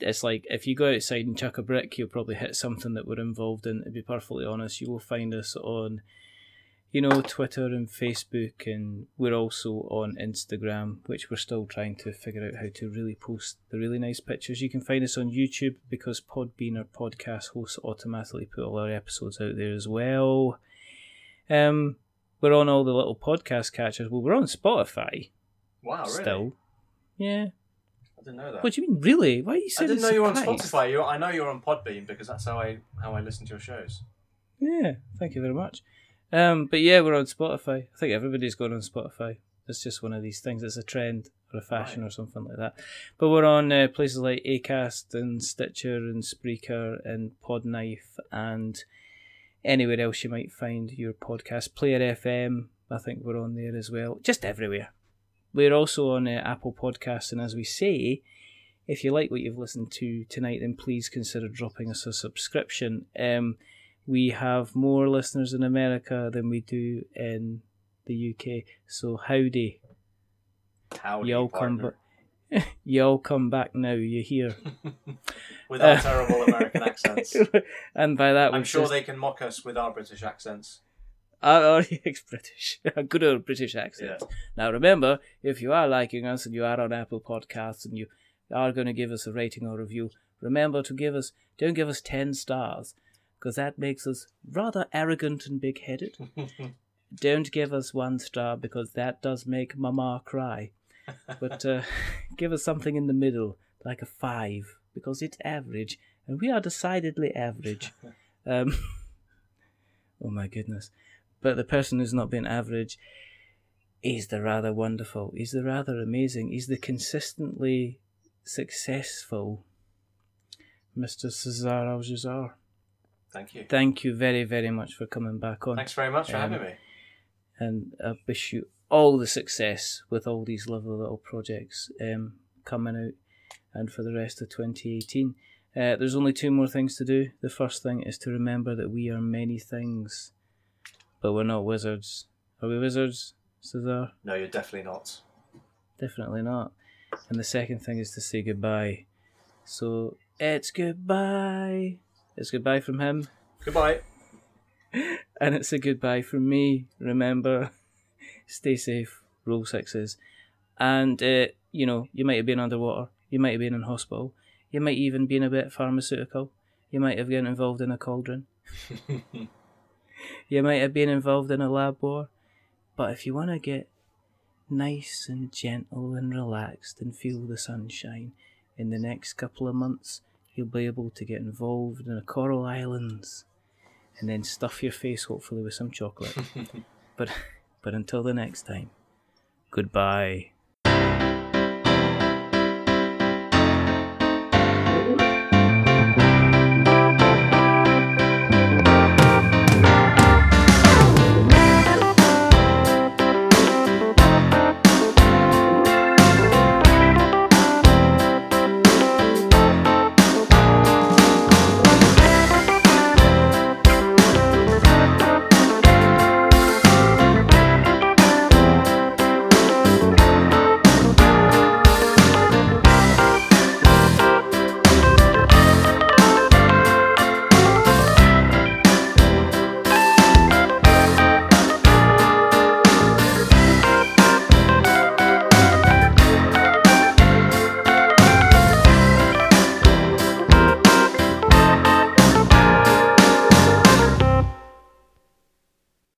it's like if you go outside and chuck a brick, you'll probably hit something that we're involved in. To be perfectly honest, you will find us on, you know, Twitter and Facebook, and we're also on Instagram, which we're still trying to figure out how to really post the really nice pictures. You can find us on YouTube because Podbean, our podcast hosts, automatically put all our episodes out there as well. Um, we're on all the little podcast catchers. Well, we're on Spotify Wow, really? still. Yeah. Didn't know that. What do you mean, really? Why are you I saying didn't know you were on surprised? Spotify. You, I know you're on Podbean because that's how I how I listen to your shows. Yeah, thank you very much. Um, but yeah, we're on Spotify. I think everybody's going on Spotify. It's just one of these things. It's a trend or a fashion or something like that. But we're on uh, places like Acast and Stitcher and Spreaker and Podknife and anywhere else you might find your podcast. Player FM, I think we're on there as well. Just everywhere. We're also on uh, Apple Podcasts, and as we say, if you like what you've listened to tonight, then please consider dropping us a subscription. Um, we have more listeners in America than we do in the UK. So howdy, Howdy, y'all come back. y'all come back now. You hear? with our Uh, terrible American accents. and by that, I'm sure just- they can mock us with our British accents. Our ex-British, a good old British accent. Now remember, if you are liking us and you are on Apple Podcasts and you are going to give us a rating or review, remember to give us, don't give us 10 stars, because that makes us rather arrogant and big-headed. don't give us one star, because that does make Mama cry. But uh, give us something in the middle, like a five, because it's average, and we are decidedly average. Um, oh my goodness. But the person who's not been average is the rather wonderful, is the rather amazing, is the consistently successful Mr. Caezar Al-Jassar. Thank you. Thank you very, very much for coming back on. Thanks very much for Um, having me. And I wish you all the success with all these lovely little projects um, coming out and for the rest of 2018. Uh, there's only two more things to do. The first thing is to remember that we are many things, but we're not wizards. Are we wizards, Caezar? No, you're definitely not. Definitely not. And the second thing is to say goodbye. So it's goodbye. It's goodbye from him, Goodbye. and it's a goodbye from me. Remember, stay safe, roll sixes. And, uh, you know, you might have been underwater, you might have been in hospital, you might even been a bit pharmaceutical, you might have been involved in a cauldron, you might have been involved in a lab war. But if you want to get nice and gentle and relaxed and feel the sunshine in the next couple of months, you'll be able to get involved in the Coral Islands and then stuff your face hopefully with some chocolate. but but until the next time, goodbye.